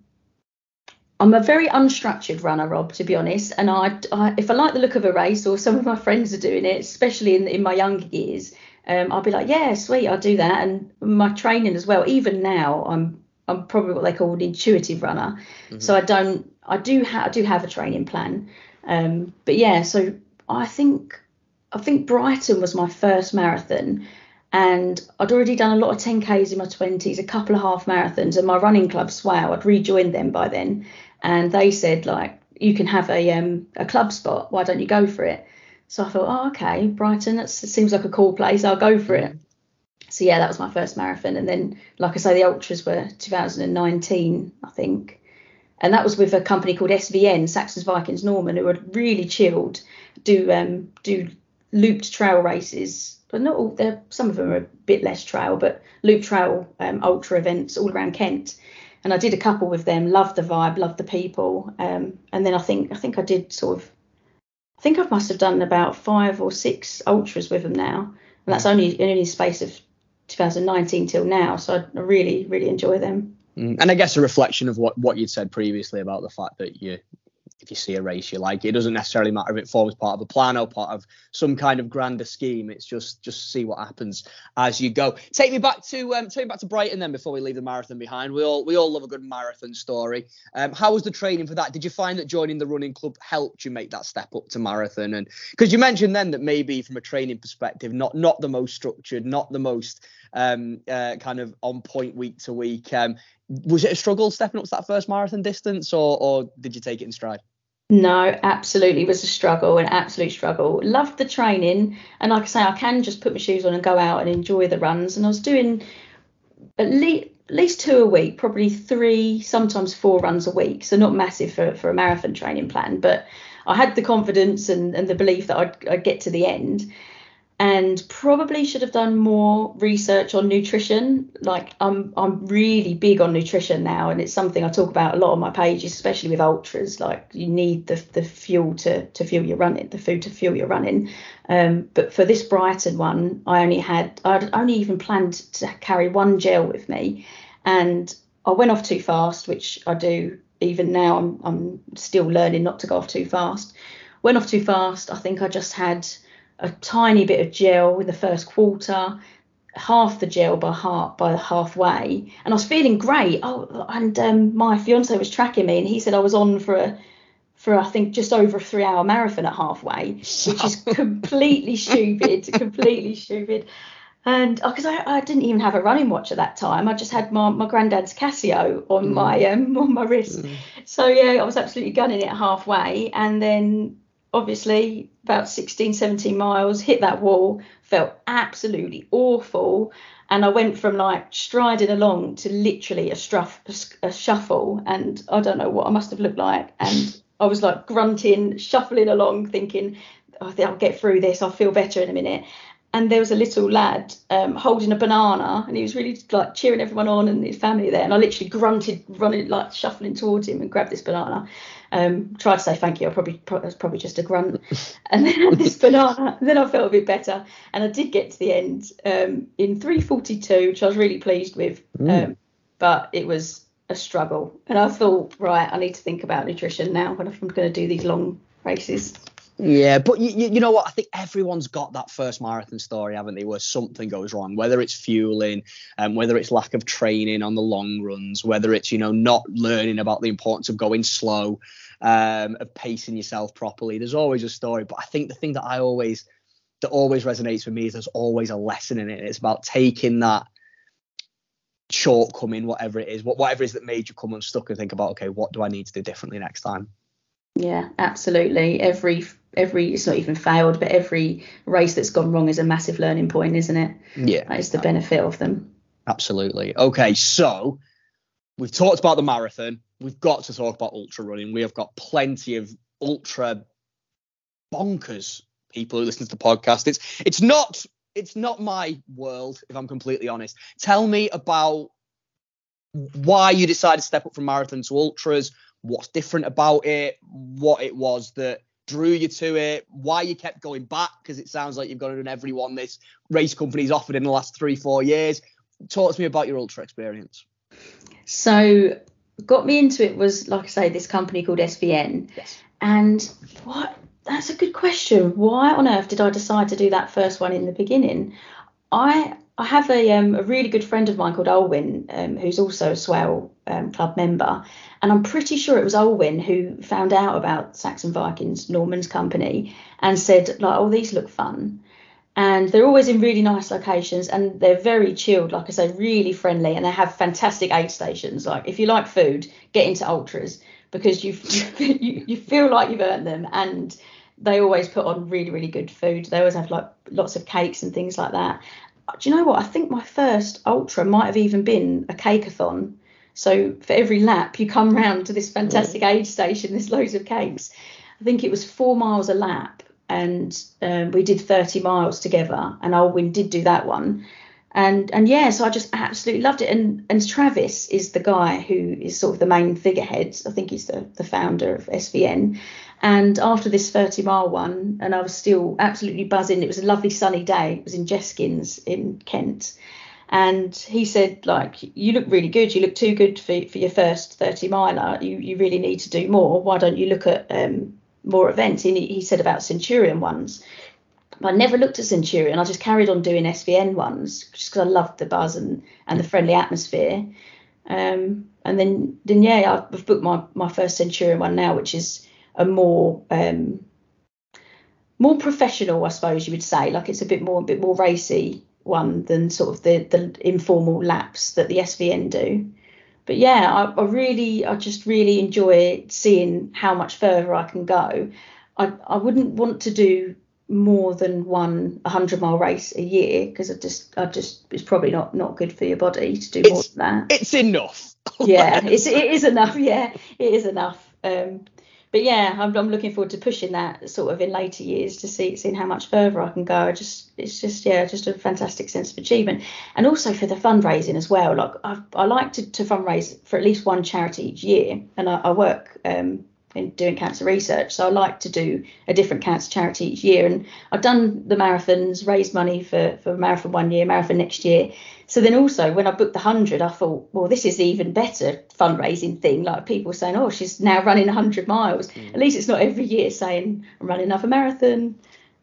I'm a very unstructured runner, Rob, to be honest. And I, I, if I like the look of a race or some of my friends are doing it, especially in, in my younger years, um, I'll be like, yeah, sweet, I'll do that. And my training as well, even now, I'm I'm probably what they call an intuitive runner. Mm-hmm. So I don't, I do, ha- I do have a training plan. Um, but yeah, so I think I think Brighton was my first marathon, and I'd already done a lot of 10Ks in my 20s, a couple of half marathons, and my running club, Swale, I'd rejoined them by then, and they said, like, you can have a, um, a club spot, why don't you go for it? So I thought, oh, okay, Brighton, that seems like a cool place, I'll go for it. So yeah, that was my first marathon, and then, like I say, the ultras were 2019, I think, and that was with a company called SVN, Saxons Vikings Norman, who were really chilled, do um, do looped trail races, but not all. There, some of them are a bit less trail, but loop trail um, ultra events all around Kent. And I did a couple with them. Loved the vibe, loved the people. Um, and then I think I think I did sort of. I think I must have done about five or six ultras with them now, and that's only in only space of 2019 till now. So I really really enjoy them. Mm, and I guess a reflection of what what you'd said previously about the fact that you if you see a race you like. It doesn't necessarily matter if it forms part of a plan or part of some kind of grander scheme. It's just just see what happens as you go. Take me back to um, take me back to Brighton then before we leave the marathon behind. We all we all love a good marathon story. Um, how was the training for that? Did you find that joining the running club helped you make that step up to marathon? And because you mentioned then that maybe from a training perspective, not not the most structured, not the most um, uh, kind of on point week to week. Um, was it a struggle stepping up to that first marathon distance, or, or did you take it in stride? No, absolutely. Was a struggle, an absolute struggle. Loved the training. And like I say, I can just put my shoes on and go out and enjoy the runs. And I was doing at least, at least two a week, probably three, sometimes four runs a week. So not massive for, for a marathon training plan. But I had the confidence and, and the belief that I'd, I'd get to the end and probably should have done more research on nutrition. Like I'm I'm really big on nutrition now, and it's something I talk about a lot on my pages, especially with ultras. Like you need the the fuel to to fuel your running, the food to fuel your running. Um, but for this Brighton one, I only had I'd only even planned to carry one gel with me, and I went off too fast, which I do even now. I'm I'm still learning not to go off too fast. Went off too fast. I think I just had a tiny bit of gel in the first quarter, half the gel by half by halfway, and I was feeling great. Oh, and um, my fiance was tracking me, and he said I was on for a for I think just over a three hour marathon at halfway, which is completely stupid, completely stupid. And because oh, I, I didn't even have a running watch at that time, I just had my, my granddad's Casio on mm. my um on my wrist. Mm. So yeah, I was absolutely gunning it halfway, and then obviously about 16 17 miles hit that wall felt absolutely awful. And i went from like striding along to literally a, struff, a shuffle. And i don't know what i must have looked like. And i was like grunting shuffling along thinking oh, i think i'll get through this. I'll feel better in a minute and there was a little lad um, holding a banana and he was really like cheering everyone on and his family there and i literally grunted running like shuffling towards him and grabbed this banana um, tried to say thank you. I probably it was probably just a grunt, and then had this banana. Then I felt a bit better, and I did get to the end um, in 3:42, which I was really pleased with. Mm. Um, but it was a struggle, and I thought, right, I need to think about nutrition now when I'm going to do these long races. Yeah, but you, you, know what? I think everyone's got that first marathon story, haven't they? Where something goes wrong, whether it's fueling, um, whether it's lack of training on the long runs, whether it's you know not learning about the importance of going slow, um, of pacing yourself properly. There's always a story. But I think the thing that I always that always resonates with me is there's always a lesson in it. It's about taking that shortcoming, whatever it is, whatever it is that made you come unstuck and think about, okay, what do I need to do differently next time? Yeah, absolutely. Every every it's not even failed, but every race that's gone wrong is a massive learning point, isn't it? Yeah. That is the benefit of them. Absolutely. Okay, so we've talked about the marathon. We've got to talk about ultra running. We have got plenty of ultra bonkers people who listen to the podcast. It's it's not it's not my world, if I'm completely honest. Tell me about why you decided to step up from marathon to ultras, what's different about it, what it was that drew you to it, why you kept going back, because it sounds like you've got to do every one this race company's offered in the last three, four years. Talk to me about your ultra experience. So got me into it was like I say, this company called SVN. Yes. And what that's a good question. Why on earth did I decide to do that first one in the beginning? I I have a um, a really good friend of mine called Olwyn, um, who's also a Swale um, club member, and I'm pretty sure it was Olwyn who found out about Saxon Vikings, Norman's company, and said like, "Oh, these look fun." And they're always in really nice locations, and they're very chilled, like I say, really friendly, and they have fantastic aid stations. Like if you like food, get into ultras because you you feel like you've earned them, and they always put on really really good food. They always have like lots of cakes and things like that. Do you know what? I think my first ultra might have even been a cakeathon. So for every lap, you come round to this fantastic aid station. There's loads of cakes. I think it was four miles a lap, and um, we did 30 miles together. And Alwyn did do that one, and and yeah, so I just absolutely loved it. And and Travis is the guy who is sort of the main figurehead. I think he's the the founder of SVN. And after this 30 mile one, and I was still absolutely buzzing. It was a lovely sunny day. It was in Jeskyns in Kent. And he said, like, you look really good. You look too good for, for your first 30 miler. You, you really need to do more. Why don't you look at um, more events? And he, he said about Centurion ones. I never looked at Centurion. I just carried on doing SVN ones just because I loved the buzz and, and the friendly atmosphere. Um, and then, then yeah, I've booked my, my first Centurion one now, which is a more um, more professional, I suppose you would say. Like it's a bit more a bit more racy one than sort of the the informal laps that the SVN do. But yeah, I, I really, I just really enjoy seeing how much further I can go. I, I wouldn't want to do more than one 100 mile race a year because I just, I just, it's probably not not good for your body to do more than that It's enough. yeah, it's, it is enough. Yeah, it is enough. Um, but yeah, I'm, I'm looking forward to pushing that sort of in later years to see seeing how much further I can go. I just it's just yeah, just a fantastic sense of achievement, and also for the fundraising as well. Like I, I like to, to fundraise for at least one charity each year, and I, I work um, in doing cancer research, so I like to do a different cancer charity each year. And I've done the marathons, raised money for for marathon one year, marathon next year. So then also when I booked the hundred, I thought, well, this is even better fundraising thing. Like people saying, oh, she's now running hundred miles. Mm. At least it's not every year saying I'm running another marathon.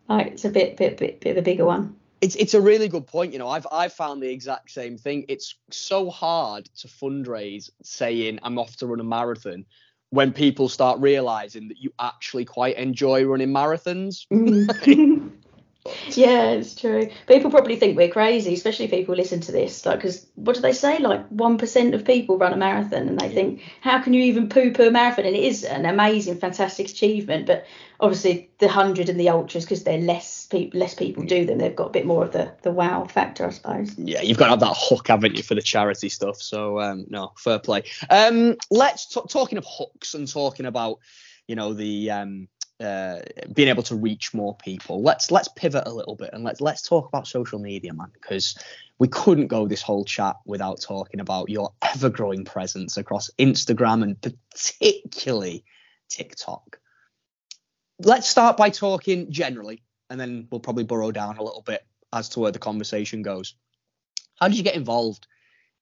Like it's a bit, bit, bit, bit of a bigger one. It's it's a really good point. You know, I've I've found the exact same thing. It's so hard to fundraise saying I'm off to run a marathon when people start realizing that you actually quite enjoy running marathons. Mm. Mm. yeah, it's true. People probably think we're crazy, especially people listen to this. Like, because what do they say? Like one percent of people run a marathon, and they think, how can you even poo-poo a marathon? And it is an amazing, fantastic achievement. But obviously, the hundred and the ultras, because they're less people, less people do them. They've got a bit more of the the wow factor, I suppose. Yeah, you've got to have that hook, haven't you, for the charity stuff? So um, no, fair play. Um, let's t- talking of hooks and talking about, you know, the um, uh, being able to reach more people. Let's let's pivot a little bit and let's let's talk about social media, man, because we couldn't go this whole chat without talking about your ever-growing presence across Instagram and particularly TikTok. Let's start by talking generally, and then we'll probably burrow down a little bit as to where the conversation goes. How did you get involved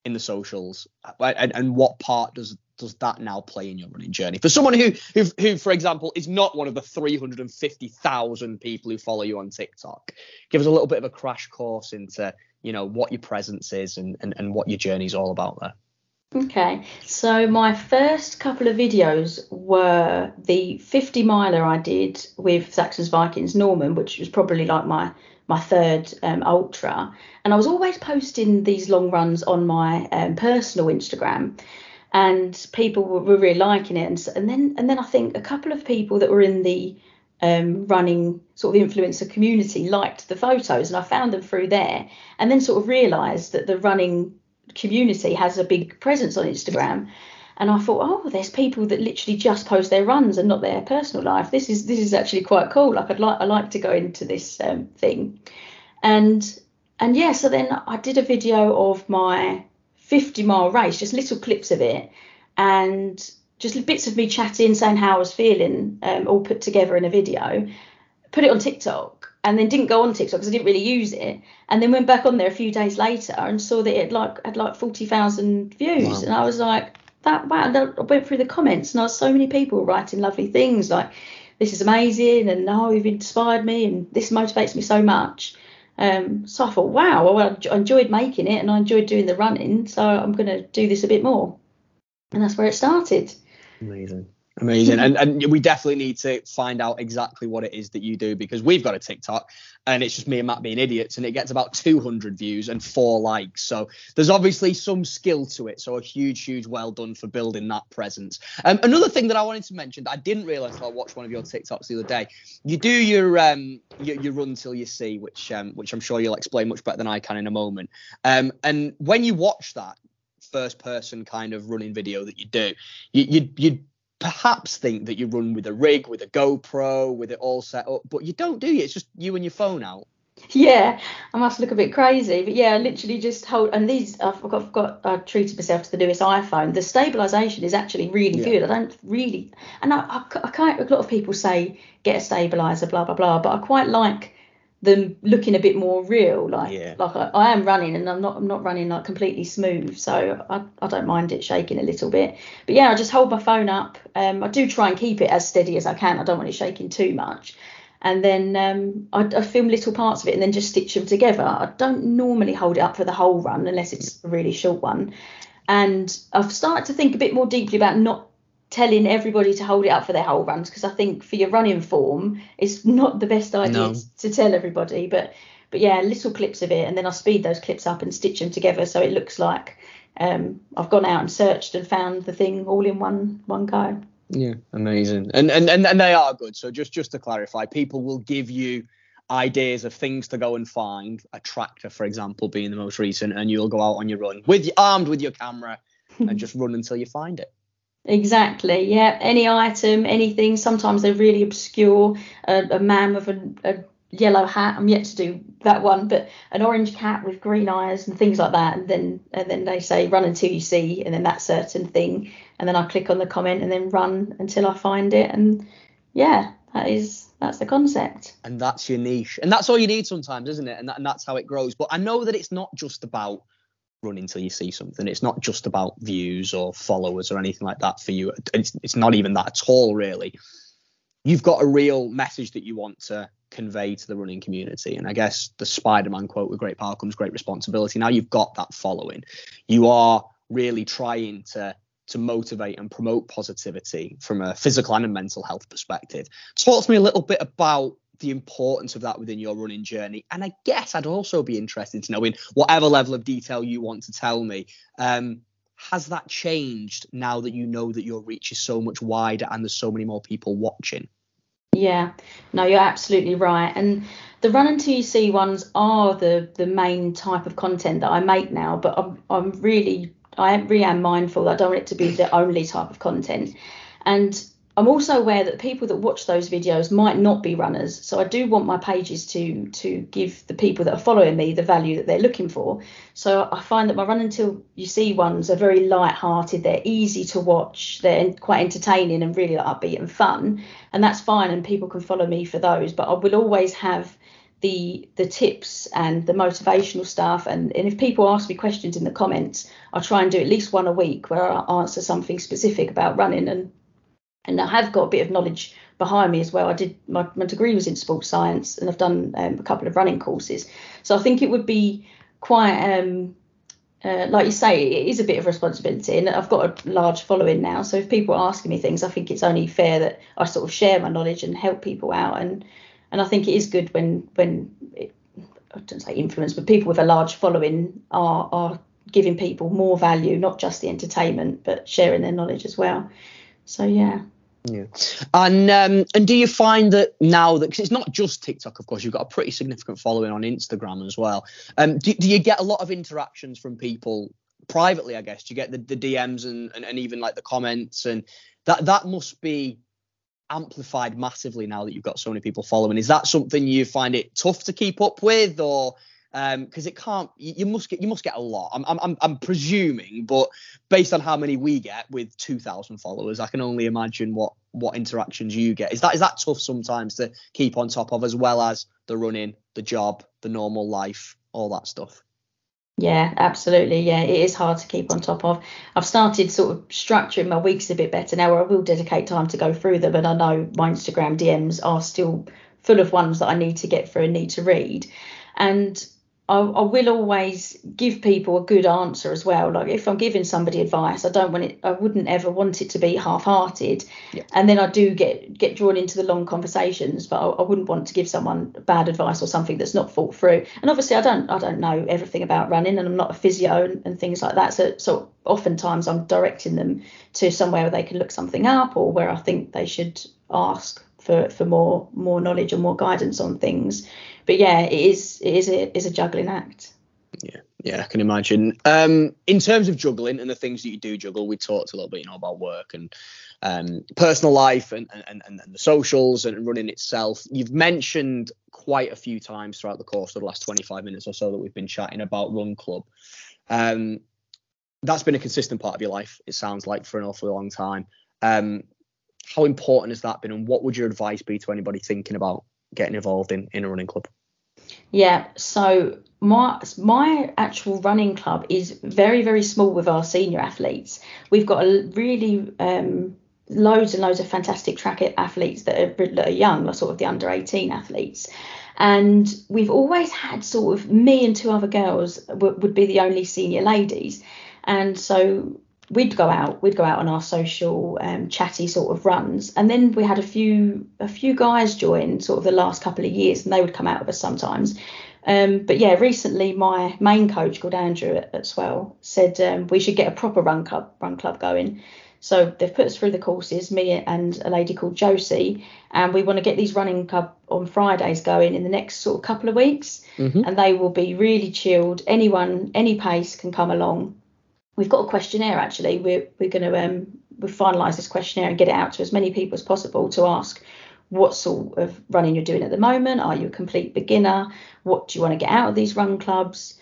in the socials, and, and what part does does that now play in your running journey? For someone who, who, who for example, is not one of the 350,000 people who follow you on TikTok, give us a little bit of a crash course into, you know, what your presence is and, and, and what your journey is all about there. Okay, so my first couple of videos were the 50 miler I did with Saxon's Vikings Norman, which was probably like my my third um, ultra, and I was always posting these long runs on my um, personal Instagram, and people were, were really liking it, and, and then and then I think a couple of people that were in the um, running sort of influencer community liked the photos, and I found them through there, and then sort of realised that the running community has a big presence on Instagram. And I thought, oh, there's people that literally just post their runs and not their personal life. This is this is actually quite cool. Like I'd like I like to go into this um, thing, and and yeah. So then I did a video of my 50 mile race, just little clips of it, and just bits of me chatting, saying how I was feeling, um, all put together in a video. Put it on TikTok, and then didn't go on TikTok because I didn't really use it. And then went back on there a few days later and saw that it like had like forty thousand views, Wow. and I was like, that wow. And I went through the comments, and I was so many people writing lovely things like, this is amazing, and oh, you've inspired me, and this motivates me so much. Um, so I thought, wow, well, I enjoyed making it, and I enjoyed doing the running, so I'm going to do this a bit more, and that's where it started. Amazing. Amazing. and and we definitely need to find out exactly what it is that you do because we've got a TikTok and it's just me and Matt being idiots and it gets about 200 views and four likes. So there's obviously some skill to it. So a huge, huge well done for building that presence. Um, another thing that I wanted to mention that I didn't realize I watched one of your TikToks the other day, you do your um your, your run till you see, which um which I'm sure you'll explain much better than I can in a moment. Um, and when you watch that first person kind of running video that you do, you you you perhaps think that you run with a rig, with a GoPro, with it all set up, but you don't, do you? It's just you and your phone out. Yeah, I must look a bit crazy, but yeah, I literally just hold. And these, I've got, I've got, I treated myself to the newest iPhone. The stabilization is actually really Yeah. good. I don't really, and I, I, I can't. A lot of people say get a stabilizer, blah blah blah, but I quite like them looking a bit more real. Like, Yeah. like I, I am running, and I'm not, I'm not running like completely smooth, so I, I don't mind it shaking a little bit. But yeah, I just hold my phone up. Um, I do try and keep it as steady as I can. I don't want it shaking too much and then um, I, I film little parts of it and then just stitch them together. I don't normally hold it up for the whole run unless it's a really short one. And I've started to think a bit more deeply about not telling everybody to hold it up for their whole runs because I think for your running form, it's not the best idea No. to tell everybody. But but yeah, little clips of it, and then I speed those clips up and stitch them together so it looks like um, I've gone out and searched and found the thing all in one one go. Yeah, amazing. And, and and and they are good. So just just to clarify, people will give you ideas of things to go and find. A tractor, for example, being the most recent, and you'll go out on your run with armed with your camera and just run until you find it. Exactly. Yeah. Any item, anything. Sometimes they're really obscure. A, a man with a, a yellow hat. I'm yet to do that one, but an orange cat with green eyes and things like that. And then and then they say run until you see, and then that certain thing. And then I click on the comment and then run until I find it. And yeah, that is that's the concept. and that's your niche and that's all you need sometimes isn't it and, that, and that's how it grows but i know that it's not just about running until you see something. It's not just about views or followers or anything like that for you. It's, it's not even that at all really. You've got a real message that you want to convey to the running community. And i guess the spider-man quote with great power comes great responsibility. Now you've got that following. You are really trying to to motivate and promote positivity from a physical and a mental health perspective. Talk to me a little bit about the importance of that within your running journey and i guess i'd also be interested to know in whatever level of detail you want to tell me um, has that changed now that you know that your reach is so much wider and there's so many more people watching Yeah, no, you're absolutely right. And the run and TC ones are the the main type of content that I make now. But I'm I'm really I really am mindful. I don't want it to be the only type of content. And I'm also aware that the people that watch those videos might not be runners. So I do want my pages to to give the people that are following me the value that they're looking for. So I find that my run until you see ones are very light-hearted. They're easy to watch. They're quite entertaining and really upbeat and fun and that's fine and people can follow me for those but i will always have the the tips and the motivational stuff and, and if people ask me questions in the comments i try and do at least one a week where i answer something specific about running and and i have got a bit of knowledge behind me as well i did my, my degree was in sports science and i've done um, a couple of running courses so i think it would be quite um, uh, like you say, it is a bit of responsibility, and I've got a large following now. So if people are asking me things, I think it's only fair that I sort of share my knowledge and help people out. And and I think it is good when when it, I don't say influence, but people with a large following are are giving people more value, not just the entertainment, but sharing their knowledge as well. So yeah. Yeah, and um, and do you find that now that because it's not just TikTok, of course, you've got a pretty significant following on Instagram as well. Um, do, do you get a lot of interactions from people privately? I guess do you get the, the DMs and, and and even like the comments and that that must be amplified massively now that you've got so many people following. Is that something you find it tough to keep up with, or because um, it can't you, you, must get you must get a lot I'm, I'm i'm presuming but based on how many we get with 2000 followers i can only imagine what what interactions you get is that is that tough sometimes to keep on top of as well as the running the job the normal life all that stuff yeah, absolutely. Yeah, it is hard to keep on top of. I've started sort of structuring my weeks a bit better now where I will dedicate time to go through them. And I know my Instagram DMs are still full of ones that I need to get through and need to read. And I, I, will always give people a good answer as well. Like if I'm giving somebody advice, I don't want it. I wouldn't ever want it to be half-hearted. Yeah. And then I do get get drawn into the long conversations, but I, I, wouldn't want to give someone bad advice or something that's not thought through. And obviously, I don't I don't know everything about running, and I'm not a physio and, and things like that. So so oftentimes I'm directing them to somewhere where they can look something up or where I think they should ask for for more more knowledge and more guidance on things but yeah, it is it is a is a juggling act. Yeah, yeah, I can imagine. Um, in terms of juggling and the things that you do juggle, we talked a little bit, you know, about work and um, personal life and, and, and, and the socials and running itself. You've mentioned quite a few times throughout the course of the last 25 minutes or so that we've been chatting about Run Club. Um, that's been a consistent part of your life, it sounds like, for an awfully long time. Um, how important has that been, and what would your advice be to anybody thinking about getting involved in in a running club? Yeah, so my my actual running club is very very small with our senior athletes. We've got a really um, loads and loads of fantastic track athletes that are, that are young, sort of the under 18 athletes. And we've always had sort of me and two other girls w- would be the only senior ladies. And so we'd go out we'd go out on our social um, chatty sort of runs and then we had a few a few guys join sort of the last couple of years and they would come out with us sometimes. Um, but yeah recently my main coach called andrew at, at swale said um, we should get a proper run club run club going. So they've put us through the courses me and a lady called josie and we want to get these running club on fridays going in the next sort of couple of weeks. Mm-hmm. and they will be really chilled. Anyone any pace can come along we've got a questionnaire actually. We're we're going to um we finalise this questionnaire and get it out to as many people as possible to ask what sort of running you're doing at the moment. Are you a complete beginner? What do you want to get out of these run clubs?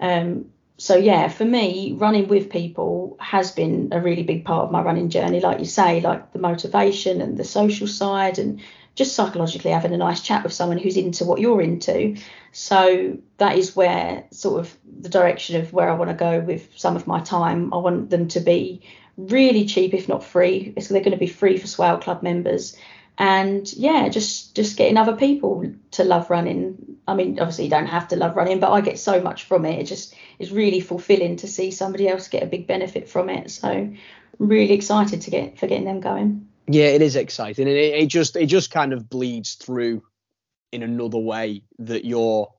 Um, so yeah, for me, running with people has been a really big part of my running journey. Like you say, like the motivation and the social side and just psychologically having a nice chat with someone who's into what you're into. So that is where sort of the direction of where I want to go with some of my time. I want them to be really cheap, if not free. So they're going to be free for Swale Club members. And yeah, just just getting other people to love running. I mean, obviously you don't have to love running, but I get so much from it. It just is really fulfilling to see somebody else get a big benefit from it. So I'm really excited to get for getting them going. Yeah, it is exciting, and it, it just it just kind of bleeds through in another way that your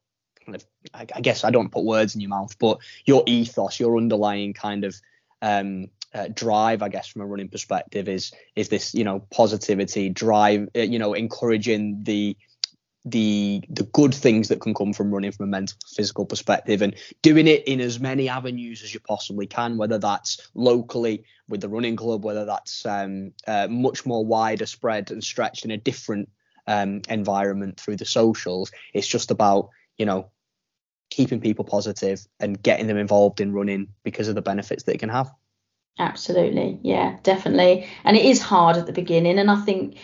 kind of I, guess I don't put words in your mouth, but your ethos, your underlying kind of um, uh, drive, I guess, from a running perspective, is is this you know positivity, drive, uh, you know, encouraging the the the good things that can come from running from a mental physical perspective and doing it in as many avenues as you possibly can whether that's locally with the running club whether that's um, uh, much more wider spread and stretched in a different um, environment through the socials. It's just about you know keeping people positive and getting them involved in running because of the benefits that it can have. Absolutely. Yeah definitely. And it is hard at the beginning and i think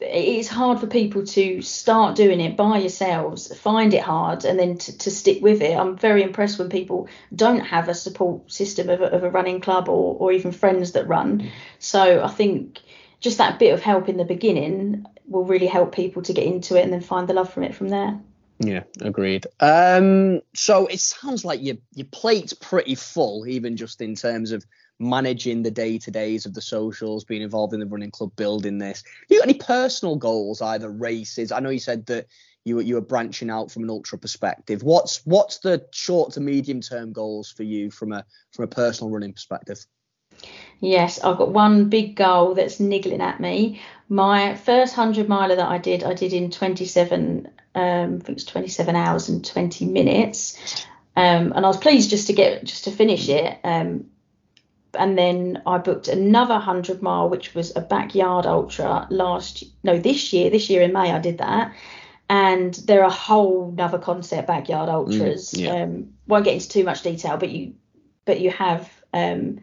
it is hard for people to start doing it by yourselves, find it hard, and then to, to stick with it. I'm very impressed when people don't have a support system of a, of a running club or, or even friends that run. So I think just that bit of help in the beginning will really help people to get into it and then find the love from it from there. Yeah, agreed. Um, so it sounds like your your plate's pretty full, even just in terms of managing the day to days of the socials, being involved in the running club, building this. you got any personal goals, either races? I know you said that you were you were branching out from an ultra perspective. What's what's the short to medium term goals for you from a from a personal running perspective? Yes, I've got one big goal that's niggling at me. My first 100 miler that I did, I did in 27, um, I think it's 27 hours and 20 minutes. Um, and I was pleased just to get, just to finish it. Um, and then I booked another 100 mile, which was a backyard ultra last, no, this year, this year in May, I did that. And they're a whole another concept, backyard ultras. Mm, yeah. um, won't get into too much detail, but you, but you have, um,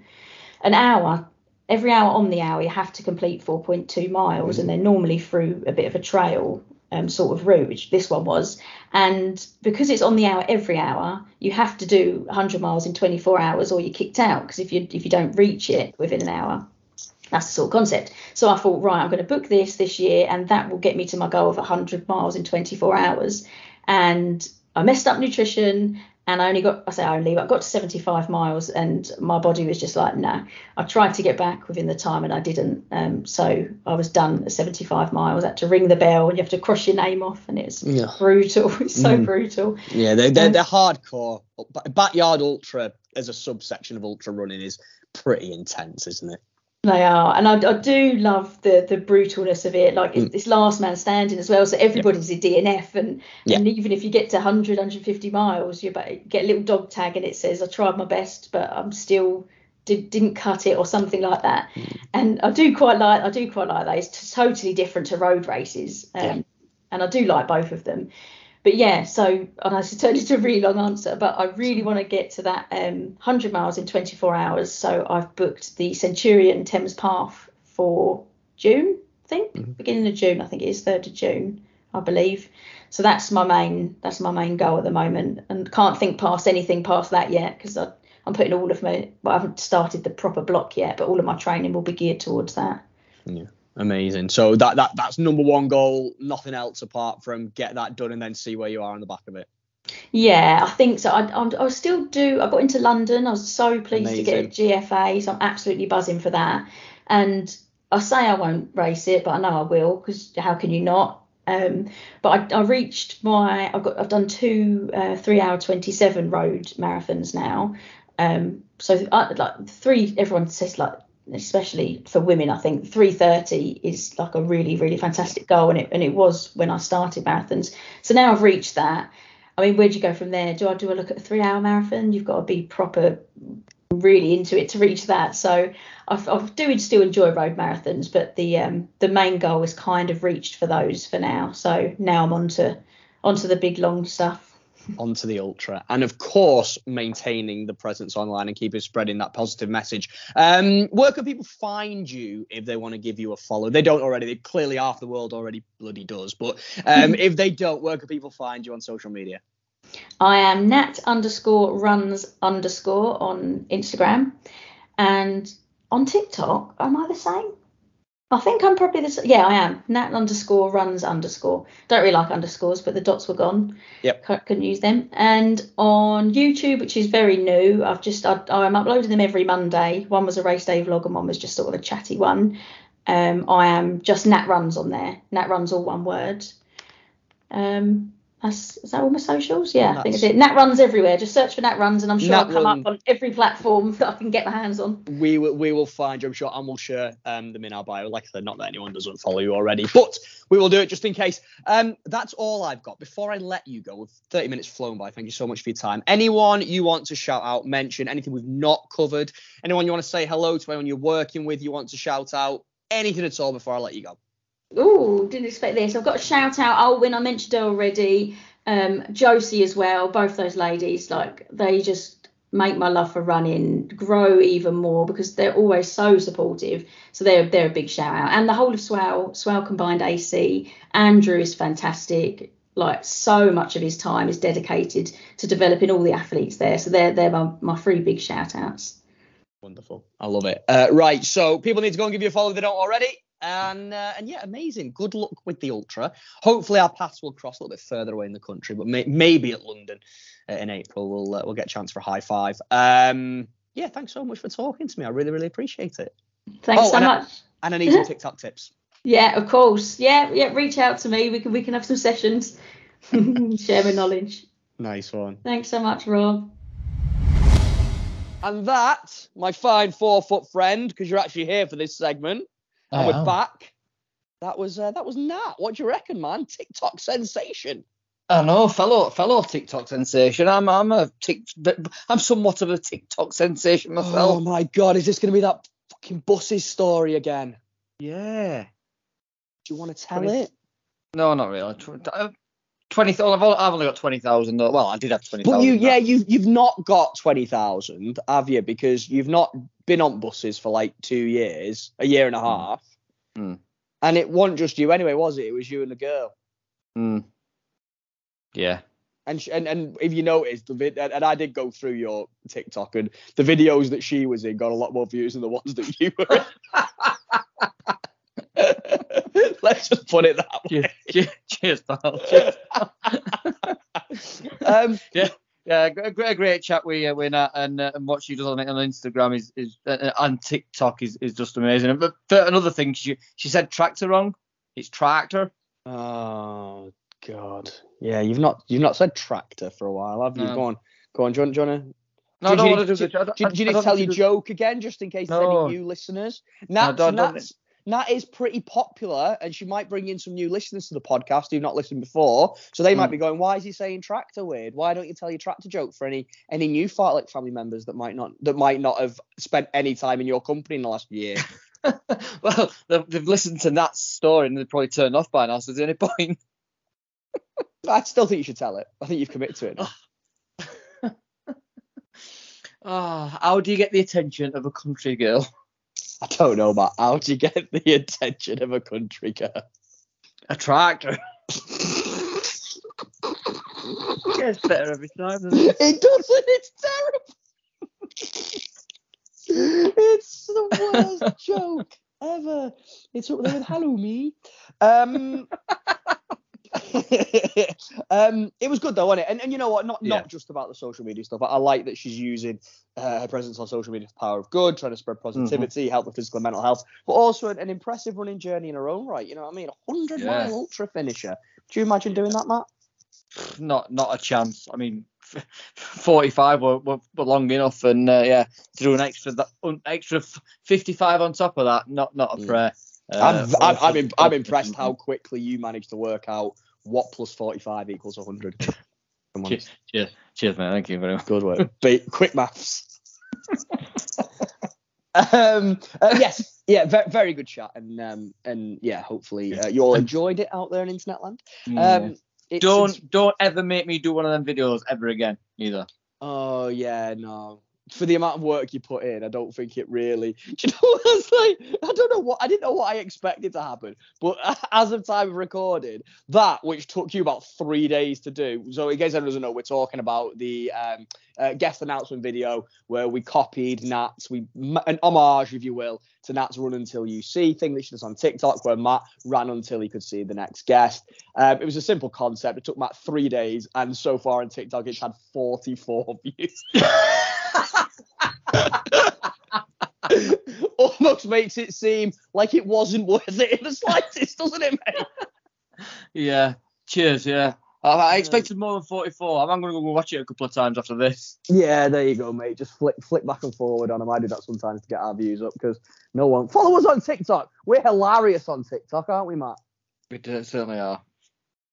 an hour every hour on the hour you have to complete 4.2 miles and they're normally through a bit of a trail um, sort of route which this one was. And because it's on the hour every hour you have to do 100 miles in 24 hours or you're kicked out because if you if you don't reach it within an hour. That's the sort of concept. So i thought right i'm going to book this this year and that will get me to my goal of 100 miles in 24 hours. And i messed up nutrition and I only got, I say I only, but I got to 75 miles and my body was just like, nah. I tried to get back within the time and I didn't. Um, so I was done at 75 miles. I had to ring the bell and you have to cross your name off and it's Yeah. brutal. It's so Mm. brutal. Yeah, they're they're, Um, they're hardcore. Backyard ultra as a subsection of ultra running is pretty intense, isn't it? They are, and I, I do love the the brutalness of it. Like it's, it's last man standing as well, so everybody's a DNF, and Yeah. and even if you get to 100, 150 miles, you get a little dog tag, and it says I tried my best, but I'm still did, didn't cut it or something like that. And I do quite like I do quite like that. It's totally different to road races, um, Yeah. and I do like both of them. But yeah, so and I turned into a really long answer, but I really want to get to that um, 100 miles in 24 hours. So I've booked the Centurion Thames Path for June, I think, beginning of June. I think it is 3rd of June, I believe. So that's my main that's my main goal at the moment, and can't think past anything past that yet because I'm putting all of my well, I haven't started the proper block yet, but all of my training will be geared towards that. Amazing. So that that that's number one goal. Nothing else apart from get that done and then see where you are on the back of it. Yeah, I think so. I, I'm, I still do. I got into London. I was so pleased to get a GFA, so I'm absolutely buzzing for that. And I say I won't race it, but I know I will because how can you not? Um, but I, I reached my. I've got. I've done two uh, three hour 27 road marathons now. Um, so I, like three. Everyone says like. Especially for women, I think 3:30 is like a really, really fantastic goal, and it and it was when I started marathons. So now I've reached that. I mean, where do you go from there? Do I do a look at a three hour marathon? You've got to be proper, really into it to reach that. So I, I do still enjoy road marathons, but the um, the main goal is kind of reached for those for now. So now I'm on to onto the big long stuff. Onto the ultra and of course maintaining the presence online and keeping spreading that positive message um where can people find you if they want to give you a follow they don't already they clearly half the world already bloody does but um if they don't where can people find you on social media I am Nat underscore runs underscore on Instagram and on TikTok. Am I the same? I think I'm probably the same. Yeah, I am. Nat underscore runs underscore. Don't really like underscores, but the dots were gone. Yep. Cou- Couldn't use them. And on YouTube, which is very new, I've just I, I'm uploading them every Monday. One was a race day vlog, and one was just sort of a chatty one. Um, I am just Nat runs on there. Nat runs all one word. Um, that's, is that all my socials? Yeah, I think it's it. Nat runs everywhere. Just search for Nat runs, and I'm sure Nat I'll come Run. up on every platform that I can get my hands on. we will we will find you i'm sure and we'll share um them in our bio like i said not that anyone doesn't follow you already but we will do it just in case um that's all i've got before i let you go with 30 minutes flown by thank you so much for your time anyone you want to shout out mention anything we've not covered anyone you want to say hello to anyone you're working with you want to shout out anything at all before i let you go Ooh, didn't expect this. I've got a shout out Alwyn, I mentioned her already. Um, Josie as well, both those ladies, like they just make my love for running grow even more because they're always so supportive. So they're they're a big shout out. And the whole of Swale, Swale combined AC, Andrew is fantastic. Like so much of his time is dedicated to developing all the athletes there. So they're they're my, my three big shout outs. Wonderful. I love it. Uh, right. So people need to go and give you a follow if they don't already. And uh, and yeah, amazing. Good luck with the ultra. Hopefully our paths will cross a little bit further away in the country, but may- maybe at London uh, in April we'll uh, we'll get a chance for a high five. Um, yeah, thanks so much for talking to me. I really really appreciate it. Thanks Oh, so and I- much. And I need some TikTok tips. Yeah, of course. Yeah, yeah. Reach out to me. We can we can have some sessions. Share my knowledge. Nice one. Thanks so much, Rob. And that, my fine four foot friend, because you're actually here for this segment, and I we're am. back. That was uh, that was Nat. What do you reckon, man? TikTok sensation. I know, fellow fellow TikTok sensation. I'm I'm a tick, I'm somewhat of a TikTok sensation myself. Oh my god, is this going to be that fucking buses story again? Yeah. Do you want to tell What is- it? No, not really. Tw- Twenty. I've only, I've only got twenty thousand. Well, I did have twenty. But you, yeah, you've you've not got twenty thousand, have you? Because you've not been on buses for like two years, a year and a half, Hmm. and it wasn't just you anyway, was it? It was you and the girl. Mm. Yeah. And, sh- and and if you noticed the vid, and, and I did go through your TikTok, and the videos that she was in got a lot more views than the ones that you were. in. Let's just put it that way. Cheers, cheers, pal. Cheers. Um, Yeah, a great, a great chat with uh, with Nat, and uh, and what she does on on Instagram is is uh, and TikTok is, is just amazing. But but another thing, she she said tractor wrong. It's tractor. oh God, yeah, you've not you've not said tractor for a while, have you? No. Go on, go on, do you, want- do you want to? No, Do I don't you- want to do do- the. Don't- Do, do you need to tell your joke again, just in case there's No. any new listeners? Nat, don't- don't- Nat's, Nat is pretty popular, and she might bring in some new listeners to the podcast who've not listened before. So they might Mm. be going, "Why is he saying tractor weird? Why don't you tell your tractor joke for any any new Fartlek family members that might not that might not have spent any time in your company in the last year?" well, they've, they've listened to Nat's story and they've probably turned off by now. So is there any point? I still think you should tell it. I think you've committed to it. now. Ah, how do you get the attention of a country girl? I don't know, but how do you get the attention of a country girl? A tractor. Gets better every time. It? It doesn't. It's terrible. it's the worst joke ever. It's up there with "Hello me." Um, um, it was good though, wasn't it? And, and you know what? Not not Yeah. just about the social media stuff. I, I like that she's using uh, her presence on social media for power of good, trying to spread positivity, help with physical and mental health, but also an, an impressive running journey in her own right. You know what I mean? A hundred Yeah. mile ultra finisher. Do you imagine doing that, Matt? Not not a chance. I mean, 45 were, were, were long enough, and uh, yeah, to do an extra extra 55 on top of that, not not a prayer. Uh, I'm, I'm, im- I'm impressed how quickly you managed to work out what plus 45 equals 100. Come on. Cheers, cheers, cheers, man. Thank you very much. Good work. Be- quick maths. um, uh, yes, yeah, very, very good chat, and um, and yeah, hopefully uh, you all enjoyed it out there in internet land. Um, it's, don't it's- don't ever make me do one of them videos ever again, either. oh yeah, no. For the amount of work you put in, I don't think it really. Do you know what I was like? I don't know what I didn't know what I expected to happen, but as of time of recording, that which took you about three days to do. So in case anyone doesn't know, we're talking about the um, uh, guest announcement video where we copied Nat's, we an homage, if you will, to Nat's Run Until You See thing that she does on TikTok, where Matt ran until he could see the next guest. Um, it was a simple concept. It took Matt three days, and so far on TikTok, it's had 44 views. Almost makes it seem like it wasn't worth it in the slightest, doesn't it, mate? Yeah. Cheers. Yeah. I, I expected more than 44. I'm going to go watch it a couple of times after this. Yeah, there you go, mate. Just flick flick back and forward on them. I do that sometimes to get our views up because no one follow us on TikTok. We're hilarious on TikTok, aren't we, Matt? We do- certainly are.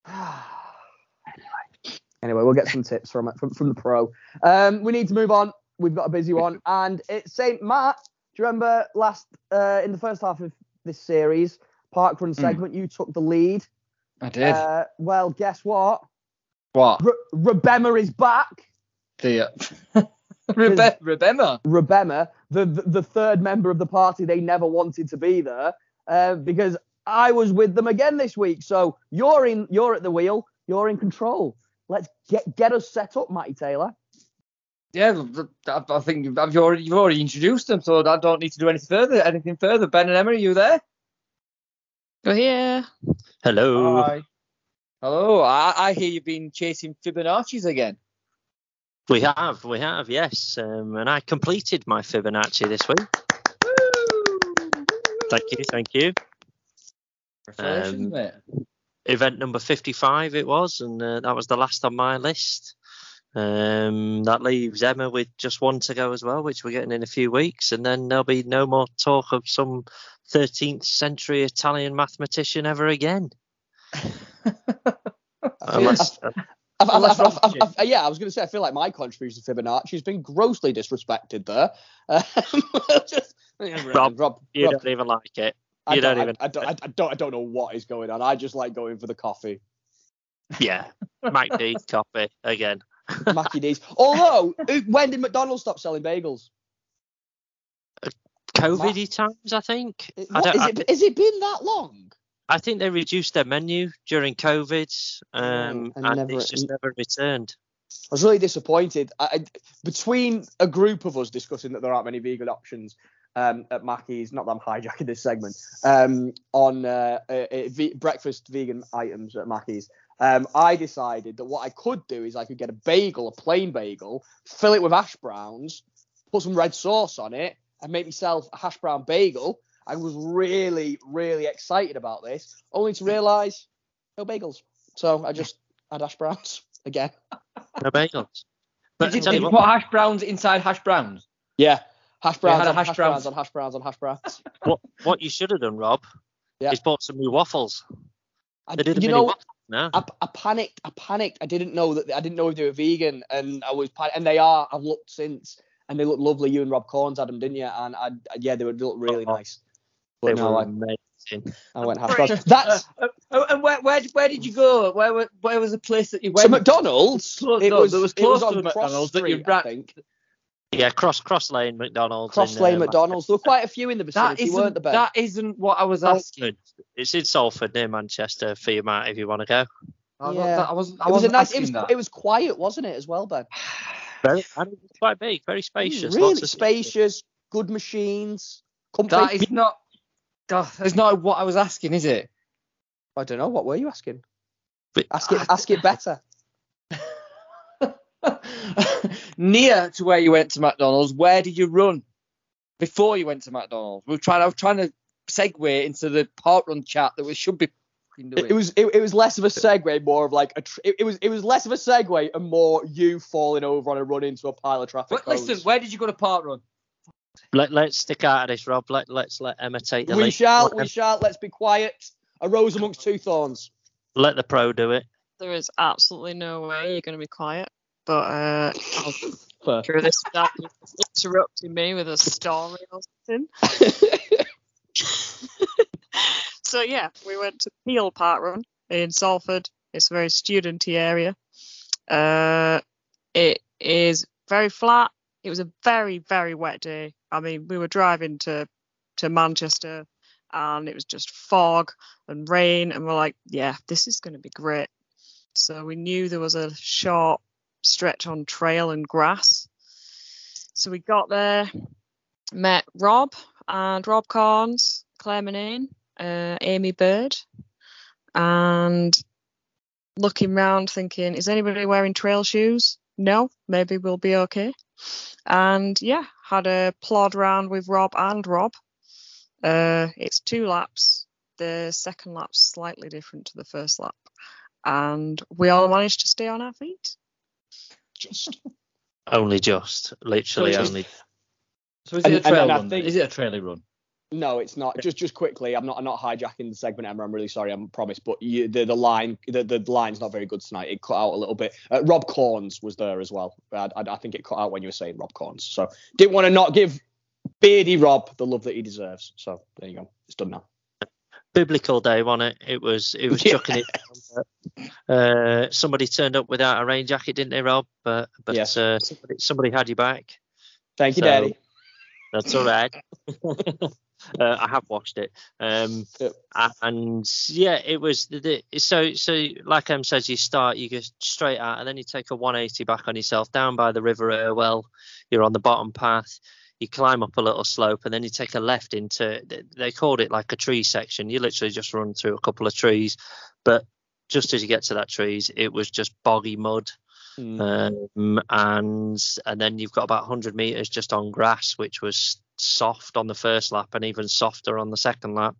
anyway, anyway, we'll get some tips from from, from the pro. Um, we need to move on. We've got a busy one, and it's Saint Matt. Do you remember last uh, in the first half of this series, parkrun segment, you took the lead. I did. Uh, well, guess what? what? R- Rebemma is back. The. Rebe- Rebemma. Rebemma, the, the the third member of the party they never wanted to be there, uh, because I was with them again this week. So you're in, you're at the wheel, you're in control. Let's get get us set up, Matty Taylor. Yeah, th- th- I I think you've you've already you've already introduced them, so I don't need to do anything further. Anything further? Ben and Emma, are you there? Go here. Hello. Hi. Hello. I, I hear you've been chasing Fibonacci's again. We have, we have, yes. Um, and I completed my Fibonacci this week. Thank you, thank you. Um. Event number 55 it was, and uh, that was the last on my list. Um, that leaves Emma with just one to go as well, which we're getting in a few weeks, and then there'll be no more talk of some 13th century Italian mathematician ever again. Unless, uh, I've, I've, I've, I've, I've- I've- yeah, I was going to say, I feel like my contribution to Fibonacci has been grossly disrespected there. Um, just, Rob, Rob, you Rob, don't even like it. I you don't, don't even- I, I, don't, I, I don't, I don't know what is going on. I just like going for the coffee. Yeah, Mac D coffee again. Mackie D's. Although, when did McDonald's stop selling bagels? COVID times, I think. I, what- don't, is I, it, has it been that long? I think they reduced their menu during COVID, um, and and, never- it's just never returned. I was really disappointed. I, I, between a group of us discussing that there aren't many vegan options um, at Mackey's, not that I'm hijacking this segment, um, on uh, uh, uh, ve- breakfast vegan items at Mackey's, um, I decided that what I could do is I could get a bagel, a plain bagel, fill it with hash browns, put some red sauce on it, and make myself a hash brown bagel. I was really, really excited about this, only to realise no bagels. So I just had hash browns again. No bagels. But Did you, did you you what, put hash browns inside hash browns? Yeah. Hash browns, had a on hash hash, browns. browns. on hash browns on hash browns. what, what you should have done, Rob, Yeah. is bought some new waffles. I, They did a you mini know, waffle now. I, I panicked. I panicked. I didn't know that. I didn't know if they were vegan, and I was pan- and they are. I've looked since, and they look lovely. You and Rob Corns had them, didn't you? And I, yeah, they would look really Oh, nice. They no, were I, amazing. I went hash Great. browns. That's Uh, uh, and where, where where did you go? Where were- where was the place that you went? To McDonald's. Close- it no, was. there was it was close to on the Cross McDonald's that you Street, I think. Yeah, cross cross lane McDonald's. Cross in, Lane uh, McDonald's. There were quite a few in the That vicinity, weren't isn't there, Ben? that isn't what I was asking. It's in Salford near Manchester for you, Matt, if you want to go. I, Yeah. that, I wasn't. I it was a wasn't nice. It asking was. that. It was quiet, wasn't it, as well, Ben? Very, and it's quite big, very spacious. really lots of spacious, good machines, comfy. that is not. that is not what I was asking, is it? I don't know. What were you asking? But- Ask it. Ask it better. Near to where you went to McDonald's, where did you run before you went to McDonald's? We were trying. I was trying to segue into the park run chat that we should be doing. It, it was it, it was less of a segue, more of like a. Tr- it, it was it was less of a segue and more you falling over on a run into a pile of traffic. Wait, listen, cones. where did you go to park run? Let, let's stick out of this, Rob. Let, let's let Emma take the we lead. shall Let, we shall. Let's be quiet. A rose amongst two thorns. let the pro do it. There is absolutely no way you're going to be quiet. But uh, I'll through this interrupting me with a story or something. so yeah, we went to Peel Park Run in Salford. It's a very studenty area. Uh, it is very flat. It was a very very wet day. I mean, we were driving to to Manchester, and it was just fog and rain, and we're like, yeah, this is going to be great. So we knew there was a short stretch on trail and grass. So we got there, met Rob and Rob Carnes, Claire uh, Amy Bird, and looking round thinking, is anybody wearing trail shoes? No, maybe we'll be okay. And yeah, had a plod round with Rob and Rob. Uh, it's two laps. The second lap's slightly different to the first lap. And we all managed to stay on our feet. Just Only just, literally So it's- only. So is it a and then trail I run? think- Is it a trailer run? No, it's not. Just just quickly, I'm not I'm not hijacking the segment, Emma. I'm really sorry. I promise, but you, the the line the, the line's not very good tonight. It cut out a little bit. Uh, Rob Corns was there as well. I, I, I think it cut out when you were saying Rob Corns. So didn't want to not give Beardy Rob the love that he deserves. So there you go. It's done now. Biblical day, wasn't it? It was it was Yeah. chucking it. Down, but, uh, somebody turned up without a rain jacket, didn't they, Rob? But but Yes. uh, somebody, somebody had you back. Thank you, So- Daddy. That's all right. uh, I have watched it. Um, Yep. and yeah, it was the, the so so like Em says, you start, you go straight out, and then you take a 180 back on yourself down by the River Irwell. You're on the bottom path. You climb up a little slope, and then you take a left into. They called it like a tree section. You literally just run through a couple of trees, but just as you get to that trees, it was just boggy mud. Mm. Um, and and then you've got about 100 meters just on grass, which was soft on the first lap and even softer on the second lap.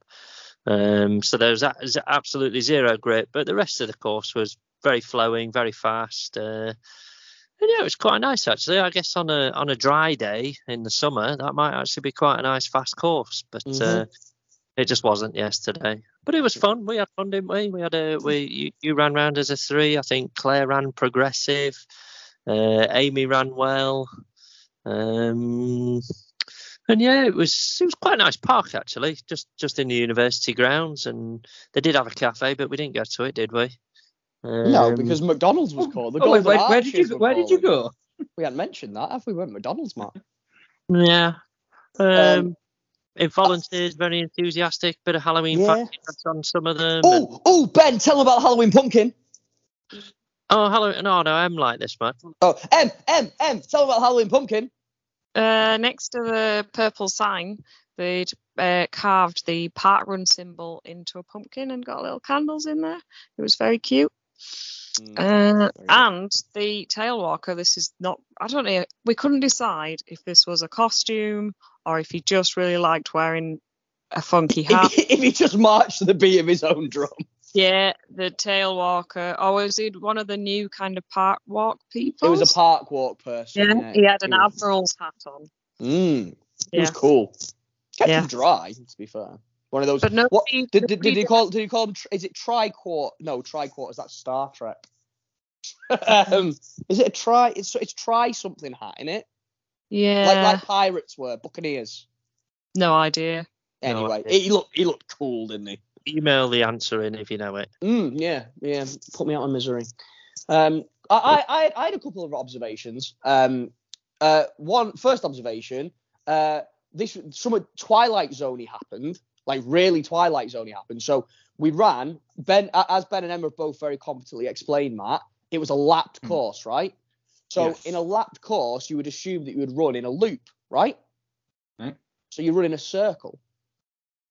Um, so there was absolutely zero grip, but the rest of the course was very flowing, very fast. Uh, and yeah, it was quite nice actually. I guess on a on a dry day in the summer, that might actually be quite a nice fast course, but uh, it just wasn't yesterday. But it was fun. We had fun, didn't we? We had a we you, you ran round as a three. I think Claire ran progressive. Uh, Amy ran well. Um, and yeah, it was it was quite a nice park actually, just just in the university grounds. And they did have a cafe, but we didn't go to it, did we? No, Um, because McDonald's was called. The Oh, wait, Golden where, where did Arches you were where did you go? We hadn't mentioned that, have we? Went McDonald's, Matt. yeah. Um, Um, it volunteers very enthusiastic, bit of Halloween Yeah. facts on some of them. Oh, oh, Ben, tell them about Halloween pumpkin. oh, Halloween! No, no, I'm like this, man. Oh, M, M, M, tell them about Halloween pumpkin. Uh, next to the purple sign, they'd uh, carved the park run symbol into a pumpkin and got little candles in there. It was very cute. Mm, Uh, and the tail walker, this is not, I don't know, we couldn't decide if this was a costume or if he just really liked wearing a funky hat. If, he- if he just marched to the beat of his own drum. yeah, the tail walker. Or was he one of the new kind of park walk people? It was a park walk person. Yeah, he had an admiral's hat on. Mm, it was cool. Kept Yeah. him dry, to be fair. One of those. But no, what he- did, did, did nobody he call? Did he call him? Is it triquart? No, triquart. Is that Star Trek? um, is it a try? It's it's try something hat in it, Yeah, like like pirates were, Buccaneers. no idea. No Anyway, idea. he looked he looked cool, didn't he? Email the answer in if you know it. Mm, yeah, yeah. Put me out of misery. Um, I, I, I, had, I had a couple of observations. Um, uh, one first observation. Uh, this some Twilight Zone happened, like really Twilight Zone happened. So we ran. Ben, as Ben and Emma both very competently explained, Matt, it was a lapped hmm. course, right? So yes. in a lapped course, you would assume that you would run in a loop, right? Right. So you run in a circle.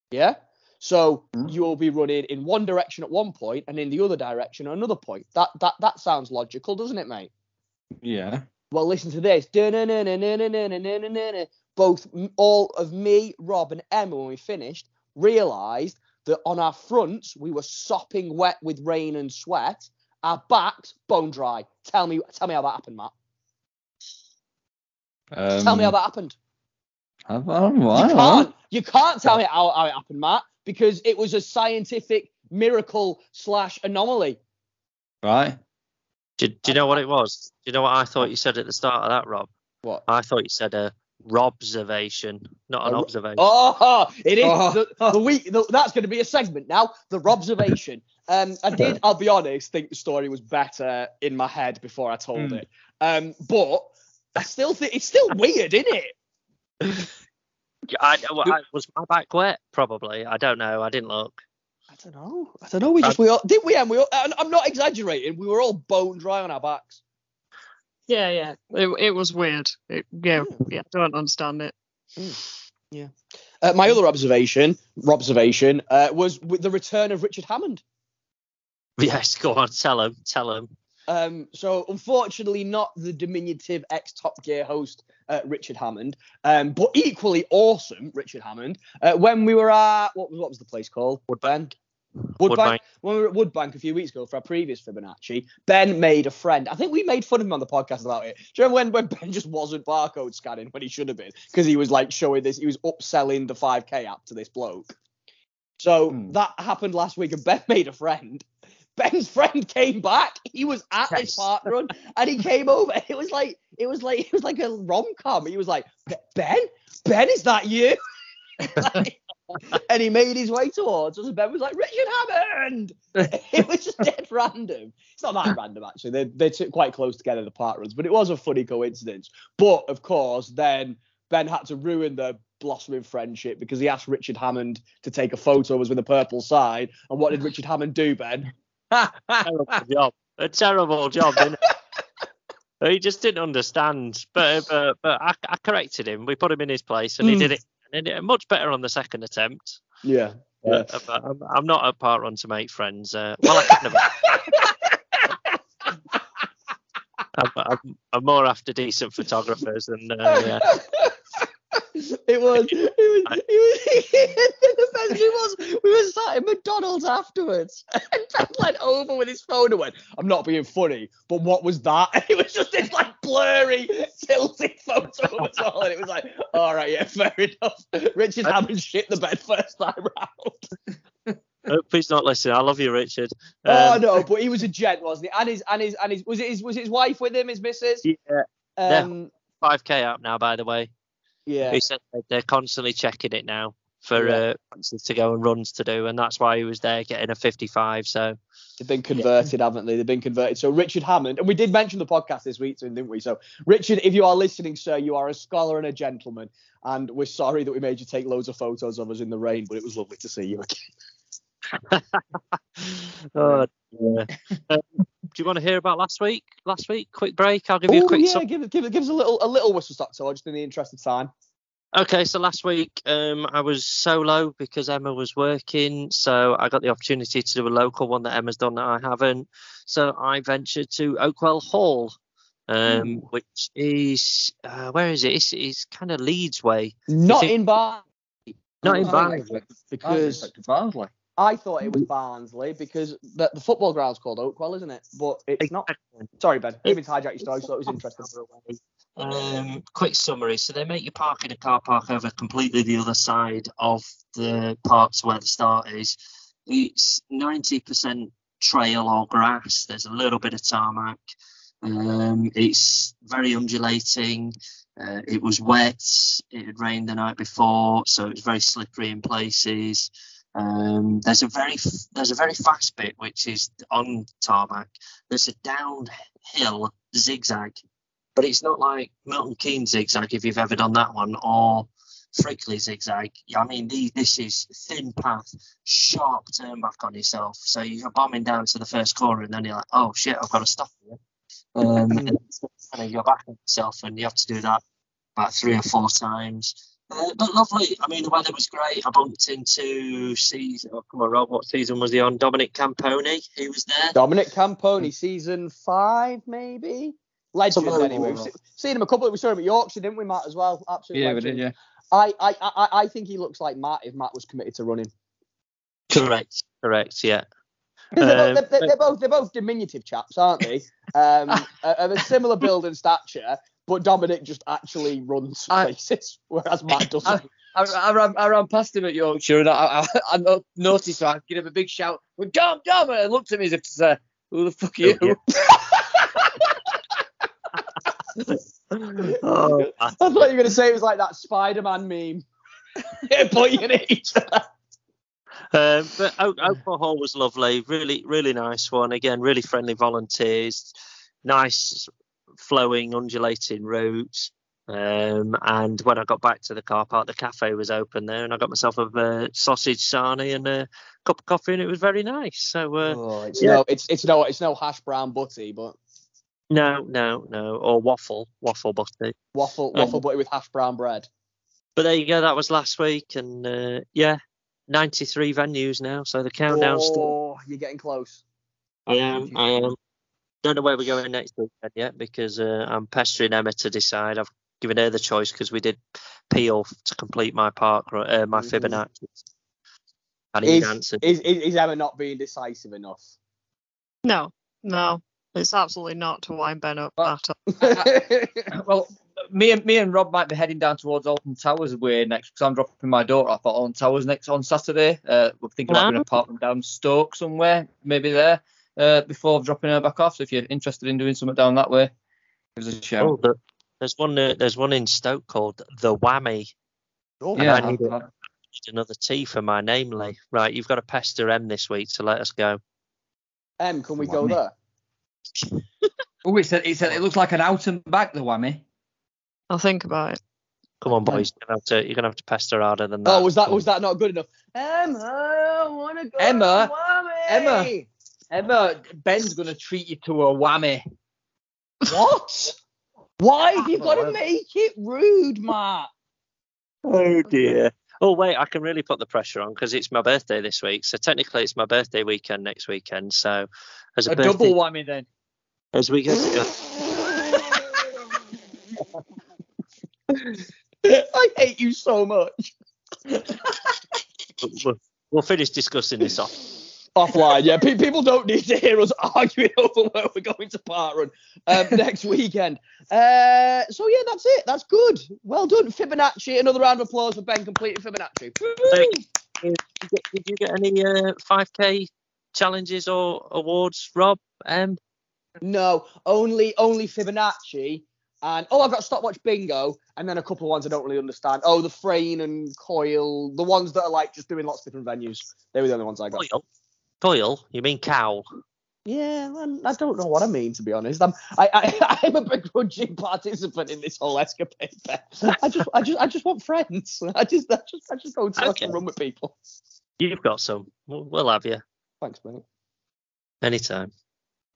Yeah. So mm. you'll be running in one direction at one point and in the other direction at another point. That that that sounds logical, doesn't it, mate? Yeah. Well, listen to this. Both all of me, Rob, and Emma, when we finished, realised that on our fronts we were sopping wet with rain and sweat. Our backs bone dry. Tell me, tell me how that happened, Matt. Um, tell me how that happened. I don't know, I You don't know. can't. You can't tell me how, how it happened, Matt, because it was a scientific miracle slash anomaly. Right. Do, do you know what it was? Do you know what I thought you said at the start of that, Rob? What? I thought you said a observation, not an A observation. Oh, it is. Oh. The, the week. The, that's going to be a segment now. The observation. Um, I did. I'll be honest. Think the story was better in my head before I told Hmm. it. Um, but I still think it's still weird, isn't it? I, well, I, was my back wet? Probably. I don't know. I didn't look. I don't know. I don't know. We just we all did we? And we all, I'm not exaggerating. We were all bone dry on our backs. Yeah, yeah. It, it was weird. It, yeah, yeah. Don't understand it. Uh, my other observation, observation, uh, was with the return of Richard Hammond. Yes, go on. Tell him. Tell him. Um, so unfortunately, not the diminutive ex Top Gear host uh, Richard Hammond, um, but equally awesome Richard Hammond. Uh, when we were at what was what was the place called? Woodbank. Woodbank. Woodbank. When we were at Woodbank a few weeks ago for our previous Fibonacci, Ben made a friend. I think we made fun of him on the podcast about it. Do you remember when, when Ben just wasn't barcode scanning when he should have been because he was like showing this, he was upselling the 5K app to this bloke. So Hmm. that happened last week, and Ben made a friend. Ben's friend came back. He was at his park run, and he came over. It was like it was like it was like a rom com. He was like, Ben, Ben, is that you? like, and he made his way towards us, and Ben was like, Richard Hammond! it was just dead random. It's not that random, actually. They, they took quite close together, the park runs, but it was a funny coincidence. But, of course, then Ben had to ruin the blossoming friendship because he asked Richard Hammond to take a photo of us with a purple sign. And what did Richard Hammond do, Ben? terrible job. A terrible job, didn't it? He just didn't understand, but but, but I, I corrected him. We put him in his place, and he Mm. did it, and it much better on the second attempt. Yeah. yeah. Uh, but I'm, I'm not a part run to make friends. Uh, well, I kind of. I'm, I'm, I'm more after decent photographers than uh, yeah. It was, it was, it was, was, we were sat in McDonald's afterwards, and Ben went over with his phone and went, I'm not being funny, but what was that? And it was just this like blurry, tilted photo of us all, and it was like, all right, yeah, fair enough. Richard Hammond shit the bed first time round. He's not listening. I love you, Richard. oh Um, no, but he was a gent, wasn't he? And his, and his, and his, was it his, was his wife with him, his missus? Yeah, Um, 5k up now, by the way. Yeah. He said that they're constantly checking it now for Yeah. uh, to go and runs to do, and that's why he was there getting a 55. So They've been converted, haven't they? They've been converted. So Richard Hammond, and we did mention the podcast this week, didn't we? So Richard, if you are listening, sir, you are a scholar and a gentleman, and we're sorry that we made you take loads of photos of us in the rain, but it was lovely to see you again. Oh. Um, do you want to hear about last week? Last week, quick break. I'll give you a Oh quick. yeah, sum- give, give, give us a little a little whistle stop tour just in the interest of time. Okay, so last week um, I was solo because Emma was working, so I got the opportunity to do a local one that Emma's done that I haven't. So I ventured to Oakwell Hall, um, which is uh, where is it? It's, it's kind of Leeds way, Not think- in Bar not in Barnsley. because Barnsley. I thought it was Barnsley because the, the football ground's called Oakwell, isn't it? But it's not. Sorry, Ben. Didn't to hijack your story, so it was interesting. Um, quick summary. So they make you park in a car park over completely the other side of the park to where the start is. It's 90% trail or grass. There's a little bit of tarmac. Um, it's very undulating. Uh, it was wet. It had rained the night before, so it was very slippery in places. Um, there's a very there's a very fast bit which is on tarmac. There's a downhill zigzag but it's not like Milton Keynes zigzag if you've ever done that one or Frickley zigzag. I mean, the, this is thin path, sharp turn back on yourself. So you're bombing down to the first corner and then you're like, oh shit, I've got to stop here. Um, and you're back on yourself and you have to do that about three or four times. Uh, but lovely. I mean, the weather was great. I bumped into season. Oh, come on, Rob. What season was he on? Dominic Camponi. He was there. Dominic Camponi, season five, maybe. Legend, Something anyway. We've seen him a couple. We saw him at Yorkshire, didn't we, Matt, as well? Absolutely. Yeah, we did, yeah. I, I, I, I think he looks like Matt if Matt was committed to running. Correct. Correct. Yeah. 'Cause they're, Um, both, they're, they're both they're both diminutive chaps, aren't they? Um, uh, of a similar build and stature, but Dominic just actually runs I- places, whereas Matt doesn't. I, I, ran, I ran past him at Yorkshire and I, I, I noticed, so I give him a big shout, well, Dom, Dom, and looked at me as if to say, who the fuck are you? Who oh, I thought you were going to say it was like that Spider-Man meme. Pointing at each other. Um, but Oak, Oakwell Hall was lovely, really, really nice one. Again, really friendly volunteers, nice flowing, undulating routes. Um, and when I got back to the car park, the cafe was open there, and I got myself a uh, sausage sarnie and a cup of coffee, and it was very nice. So uh, Oh, it's Yeah. no, it's it's no, it's no hash brown butty, but no, no, no, or waffle, waffle butty. waffle Um, waffle butty with hash brown bread. But there you go. That was last week, and uh, yeah, 93 venues now. So the countdown's still. Oh, you're getting close. I am. I am. Don't know where we're going next weekend yet because uh, I'm pestering Emma to decide. I've given her the choice because we did peel to complete my park, uh, my Mhm. Fibonacci. And he Is, answered. is, is, is Emma not being decisive enough? No, no, it's absolutely not to wind Ben up Well- at all. well, me and me and Rob might be heading down towards Alton Towers way next because I'm dropping my daughter off at Alton Towers next on Saturday. Uh, we're thinking about doing an apartment down Stoke somewhere, maybe there, uh, before dropping her back off. So if you're interested in doing something down that way, give us a shout. Oh, there's one. Uh, there's one in Stoke called the Whammy. Oh, yeah, I need I've- it. I've- need another T for my namely. Right, you've got to pester M this week to let us go. M, can we go there? Oh, it said, it said it looks like an out and back, the whammy. I'll think about it. Come on, boys. You're gonna have to, you're gonna have to pester harder than that. Oh, was that was that not good enough? Emma, I wanna go Emma, Whammy. Emma. Emma, Ben's going to treat you to a whammy. What? Why have you oh, got to make it rude, Matt? Oh dear. Oh wait, I can really put the pressure on because it's my birthday this week. So technically, it's my birthday weekend next weekend. So as a, A birthday, double whammy then. as we go, I hate you so much. we'll, we'll finish discussing this off. Offline, yeah. Pe- people don't need to hear us arguing over where we're going to part run um, next weekend. Uh, so yeah, that's it. That's good. Well done, Fibonacci. Another round of applause for Ben completing Fibonacci. Thank Did you get, did you get any uh, 5k challenges or awards, Rob? Um, No, only only Fibonacci. And oh, I've got stopwatch bingo, and then a couple of ones I don't really understand. Oh, the Frayne and Coil, the ones that are like just doing lots of different venues. They were the only ones I got. coil. Coil? You mean cow? Yeah, I don't know what I mean to be honest. I'm I, I I'm a begrudging participant in this whole escapade. I just I just I just want friends. I just I just I just go to Okay. and run with people. You've got some. We'll, we'll have you Thanks, mate. anytime.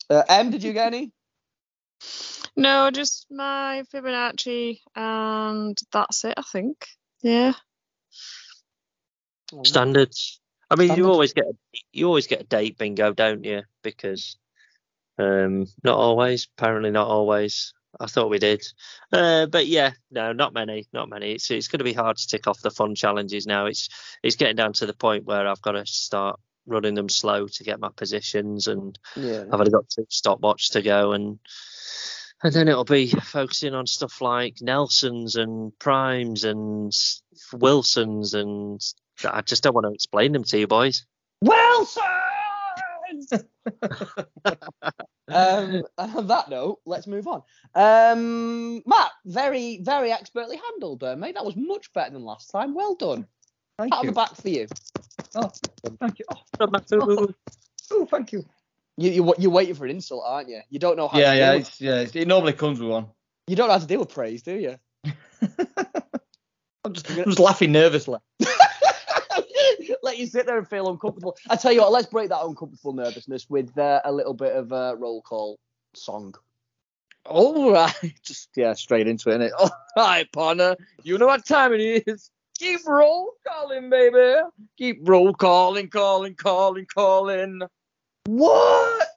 Uh, M, did you get any? No, just my Fibonacci, and that's it. I think. Yeah. Standards. I mean, you always get a, you always get a date bingo, don't you? Because um, not always. Apparently, not always. I thought we did, uh, but yeah, no, not many, not many. It's it's going to be hard to tick off the fun challenges now. It's it's getting down to the point where I've got to start running them slow to get my positions, and Yeah. I've only got two stopwatch to go, and and then it'll be focusing on stuff like Nelsons and Primes and Wilsons, and I just don't want to explain them to you boys. Wilson. um, on that note, let's move on. Um, Matt, very, very expertly handled there, mate. That was much better than last time. Well done. Thank Pat on the back for you. Oh, thank you. Oh, oh, thank you. You, you, you're waiting for an insult, aren't you? You don't know how. Yeah, to yeah, Deal with, it's, yeah. it's- It normally comes with one. you don't know how to deal with praise, do you? I'm just, I'm just laughing nervously. Let you sit there and feel uncomfortable. I tell you what, let's break that uncomfortable nervousness with uh, a little bit of a roll call song. All right, just yeah, straight into it. Innit? All right, partner, you know what time it is. Keep roll calling, baby. Keep roll calling, calling, calling, calling. What?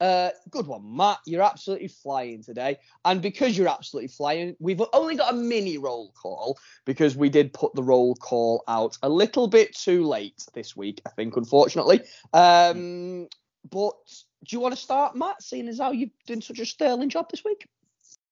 Uh, good one, Matt. You're absolutely flying today. And because you're absolutely flying, we've only got a mini roll call because we did put the roll call out a little bit too late this week, I think, unfortunately. Um, but do you want to start, Matt, seeing as how you've done such a sterling job this week?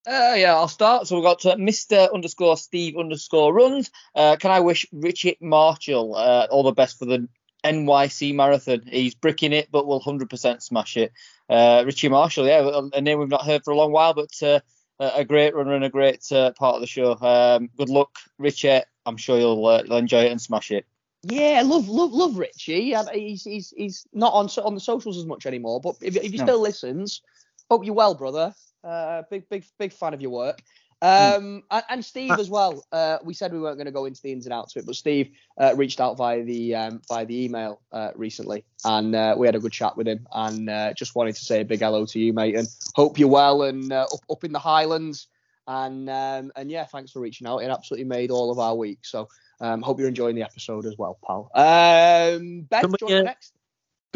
Uh, yeah, I'll start. So we've got uh, Mr. underscore Steve underscore runs. Uh, can I wish Richard Marshall uh, all the best for the NYC marathon? He's bricking it, but will 100% smash it. Uh, Richie Marshall, yeah, a name we've not heard for a long while, but uh, a great runner and a great uh, part of the show. Um, good luck, Richie. I'm sure you'll, uh, you'll enjoy it and smash it. Yeah, love, love, love Richie. He's, he's, he's not on on the socials as much anymore, but if, if he No. still listens, hope you're well, brother. Uh, big, big, big fan of your work. Um, and, and Steve as well. Uh, we said we weren't going to go into the ins and outs of it, but Steve uh, reached out via the um, via the email uh, recently, and uh, we had a good chat with him. And uh, just wanted to say a big hello to you, mate, and hope you're well and uh, up, up in the Highlands. And um, and yeah, thanks for reaching out. It absolutely made all of our week. So um, hope you're enjoying the episode as well, pal. Um, Ben, do we, next?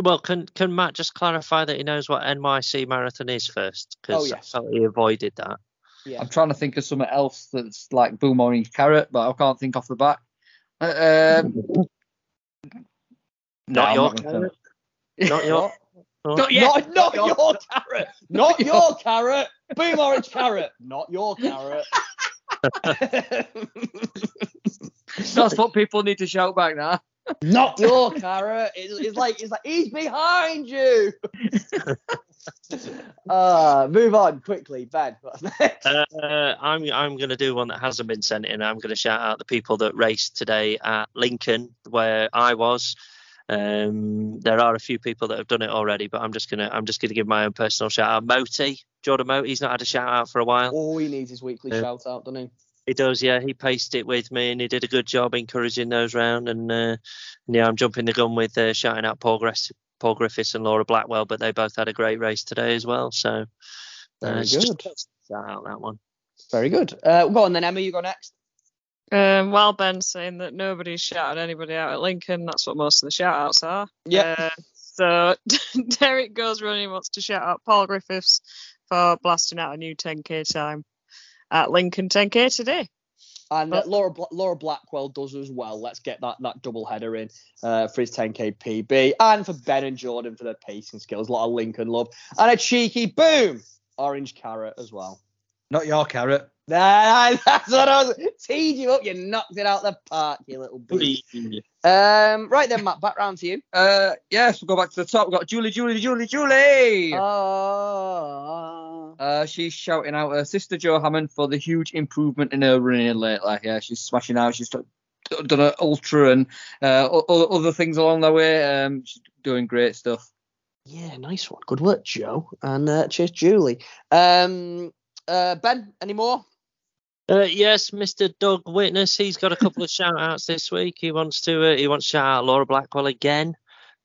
Well, can can Matt just clarify that he knows what NYC marathon is first? Oh, Because yes. he avoided that. Yeah. I'm trying to think of something else that's like boom orange carrot, but I can't think off the back. Um, no, Not I'm your not gonna carrot. Not your. Not yet. Not, not Not your carrot. Not your carrot. Boom orange carrot. Not your carrot. That's what people need to shout back now. Not your carrot. It's, it's like it's like he's behind you. uh, move on quickly, Ben. What's next? Uh, I'm I'm going to do one that hasn't been sent in. I'm going to shout out the people that raced today at Lincoln, where I was. Um, there are a few people that have done it already, but I'm just gonna I'm just gonna give my own personal shout out. Moti, Jordan Moti, he's not had a shout out for a while. All he needs is weekly Yeah. shout out, doesn't he? He does, yeah. He paced it with me, and he did a good job encouraging those round. And uh, yeah, I'm jumping the gun with uh, shouting out Paul, Griff- Paul Griffiths and Laura Blackwell, but they both had a great race today as well. So uh, Very it's just good. shout out that one. Very good. Uh, go on then, Emma. You go next. Um, while Ben's saying that nobody's shouted anybody out at Lincoln, that's what most of the shout outs are. Yeah. Uh, so Derek goes running wants to shout out Paul Griffiths for blasting out a new 10k time at Lincoln 10k today. And uh. Laura Bla- Laura Blackwell does as well. Let's get that that double header in uh, for his 10k PB and for Ben and Jordan for their pacing skills. A lot of Lincoln love and a cheeky boom orange carrot as well. Not your carrot. Nah, that's what I was teed you up. You knocked it out the park, you little beast. Um, right then, Matt. Back round to you. Uh, yes, we'll go back to the top. We've got Julie, Julie, Julie, Julie. Oh. Uh, she's shouting out her sister Jo Hammond for the huge improvement in her running lately. Yeah, she's smashing out. She's done an ultra and uh, other things along the way. Um, she's doing great stuff. Yeah, nice one. Good work, Joe. And uh, cheers, Julie. Um, uh, Ben, any more? Uh, yes, Mr. Doug Witness. He's got a couple of shout outs this week. He wants to uh, he wants to shout out Laura Blackwell again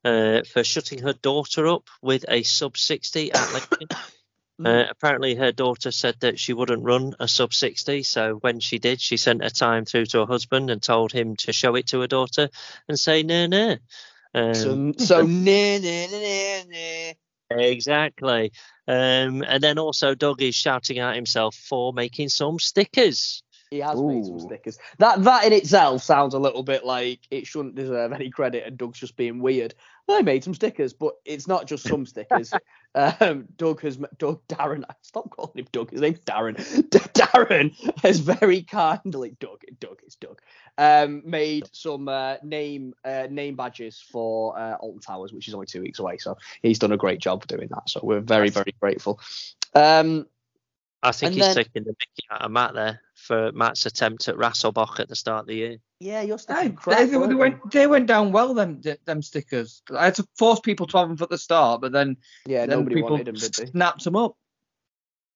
uh, for shutting her daughter up with a sub 60 at Lincoln. Uh, apparently, her daughter said that she wouldn't run a sub 60. So when she did, she sent her time through to her husband and told him to show it to her daughter and say no, no. Um, So, so nah, nah, nah, nah. Exactly. Um, and then also Doug is shouting at himself for making some stickers. He has made some stickers. That that in itself sounds a little bit like it shouldn't deserve any credit, and Doug's just being weird. I made some stickers, but it's not just some stickers. um, Doug has Doug Darren. Stop calling him Doug. His name's Darren. D- Darren has very kindly Doug. Doug it's Doug. Um, made some uh, name uh, name badges for uh, Alton Towers, which is only two weeks away. So he's done a great job doing that. So we're very very grateful. Um, I think he's then- taking the mickey out of Matt there for Matt's attempt at Rasselbach at the start of the year. yeah, you're They, sticking they, they went they went down well them them stickers. I had to force people to have them at the start, but then, Yeah, then nobody people wanted them, did they? snapped them up.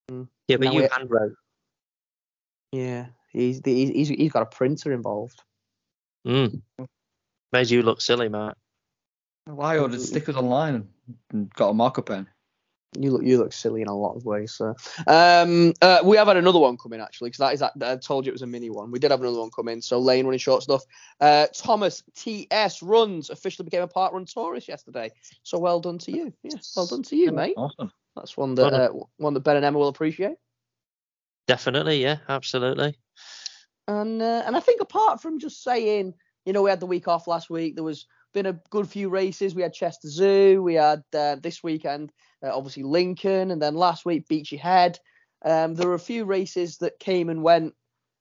Yeah, but Now you we- hand wrote. Yeah, he's he's he's, he's got a printer involved. Mm. Made you look silly, Matt. Well, I ordered stickers online and got a marker pen. You look you look silly in a lot of ways. So. Um, uh, we have had another one coming actually, because that is that I told you it was a mini one. We did have another one come in. So Lane running short stuff. Uh, Thomas TS runs officially became a part run tourist yesterday. So well done to you. Yeah, well done to you, mate. Awesome. That's one that uh, one that Ben and Emma will appreciate. Definitely, yeah, absolutely. And uh, and I think apart from just saying, you know, we had the week off last week. There was been a good few races. We had Chester Zoo. We had uh, this weekend, uh, obviously Lincoln, and then last week Beachy Head. Um, there were a few races that came and went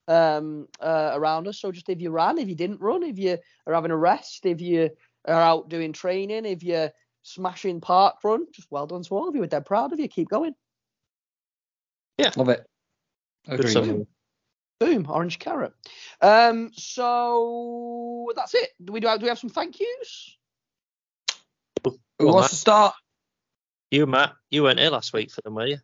um, uh, around us. So just if you ran, if you didn't run, if you are having a rest, if you are out doing training, if you're smashing park run, just well done to all of you. We're dead proud of you. Keep going. Yeah, love it. Good Agreed. Summary. Boom, orange carrot. Um, so that's it. Do we do? Do we have some thank yous? Who Well, wants Matt. to start? You, Matt, you weren't here last week for them, were you?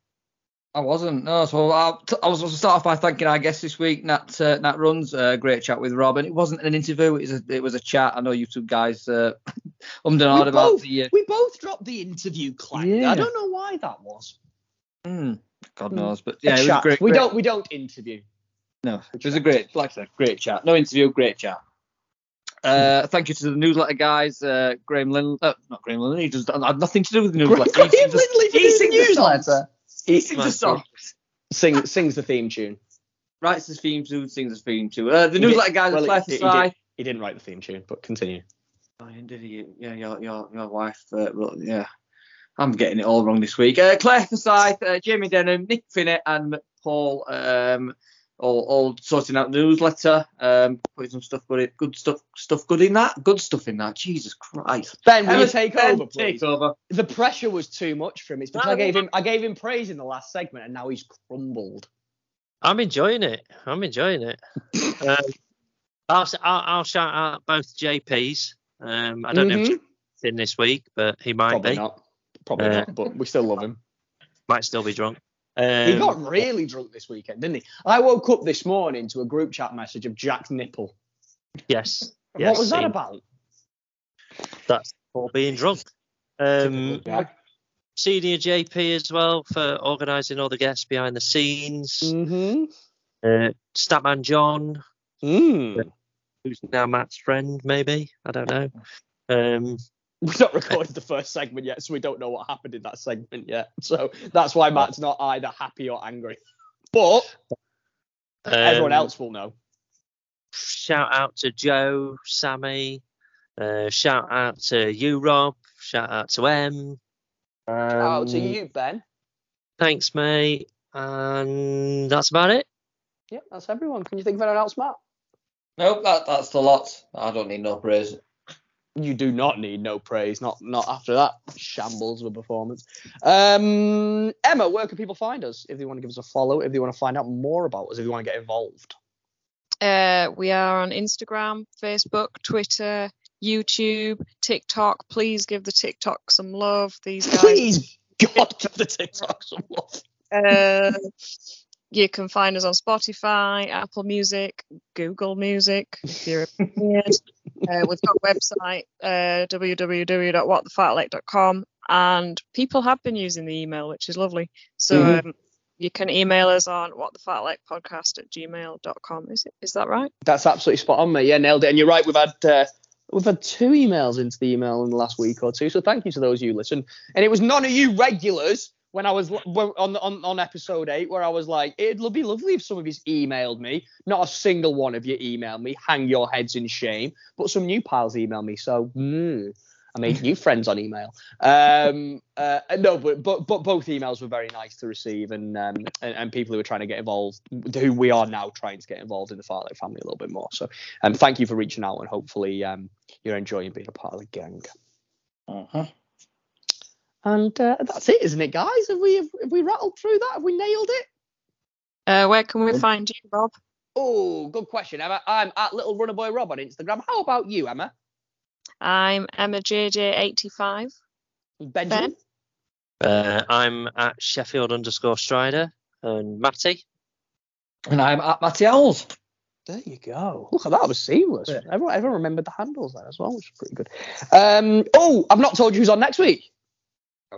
I wasn't. No, so I'll t- I was supposed to start off by thanking our guest this week, Nat. Uh, Nat runs. Uh, great chat with Rob, and it wasn't an interview. It was a, it was a chat. I know you two guys uh, ummed and We about both- the. Uh, We both dropped the interview clang. Yeah. I don't know why that was. hmm, God Hmm. knows, but A yeah, it was chat. great. we don't. We don't interview. No, it was a great, like I said, great chat. No interview, great chat. Uh, thank you to the newsletter guys, uh, Graham Lin, uh, not Graham Lin, he does had nothing to do with the newsletter. Graham he sings the- Lindley he sings the newsletter. He sings the songs. Sing, sings the theme tune. Writes the theme tune, sings the theme tune. Uh, the He newsletter did- guys, well, Claire he- he did- He didn't write the theme tune, but continue. Oh, did he? Yeah, your your your wife. Uh, well, yeah, I'm getting it all wrong this week. Uh, Claire Forsyth, uh, Jamie Denham, Nick Finnett, and Paul um, all, all sorting out newsletter, um, putting some stuff good, good stuff, stuff good in that, good stuff in that. Jesus Christ. Ben, will you take Ben, over, please? Take over. The pressure was too much for him. It's because No, I gave him I gave him praise in the last segment, and now he's crumbled. I'm enjoying it. I'm enjoying it. um, I'll, s- I'll, I'll shout out both JPs. Um, I don't know if Mhm. In this week, but he might Probably be. not. Probably Uh, not. But we still love him. Might still be drunk. Um, He got really drunk this weekend, didn't he? I woke up this morning to a group chat message of Jack's nipple. yes. what yes, was that he- about? That's for being drunk. Um, Yeah. senior JP as well for organising all the guests behind the scenes. Mm-hmm. Uh, Statman John, Mm. who's now Matt's friend, maybe. I don't know. Um, We've not recorded the first segment yet, so we don't know what happened in that segment yet. So that's why Matt's not either happy or angry. But everyone um, else will know. Shout out to Joe, Sammy. Uh, shout out to you, Rob. Shout out to M. Out to Um, you, Ben. Thanks, mate. And that's about it. Yeah, that's everyone. Can you think of anyone else, Matt? Nope, that, that's the lot. I don't need no praise. You do not need no praise, not not after that shambles of a performance. Um, Emma, where can people find us if they want to give us a follow, if they want to find out more about us, if they want to get involved? Uh, we are on Instagram, Facebook, Twitter, YouTube, TikTok. Please give the TikTok some love. These guys. Please, God, give the TikTok some love. Uh, you can find us on Spotify, Apple Music, Google Music. If you're. Uh, we've got a website, uh, www.whatthefartlek.com, and people have been using the email, which is lovely. So Mhm. um, you can email us on whatthefartlekpodcast at gmail.com. Is it? Is that right? That's absolutely spot on, mate. Yeah, nailed it. And you're right. We've had uh, we've had two emails into the email in the last week or two. So thank you to those of you who listen. And it was none of you regulars when I was on on on episode eight where I was like, it'd be lovely if some of you emailed me. Not a single one of you emailed me. Hang your heads in shame. But some new pals emailed me. So. Mm, I made new friends on email. Um, uh, no, but, but but both emails were very nice to receive, and, um, and and people who were trying to get involved, who we are now trying to get involved in the Fartlek family a little bit more. So, um, thank you for reaching out, and hopefully um, you're enjoying being a part of the gang. Uh-huh. And uh, that's it, isn't it, guys? Have we have, have we rattled through that? Have we nailed it? Uh, where can we find you, Rob? Oh, good question, Emma. I'm at Little Runner Boy Rob on Instagram. How about you, Emma? I'm Emma JJ85. Benjamin. Uh, I'm at Sheffield underscore Strider and Matty. And I'm at Matty Owls. There you go. Look at that. That was seamless. Everyone, everyone remembered the handles there as well, which is pretty good. Um, oh, I've not told you who's on next week.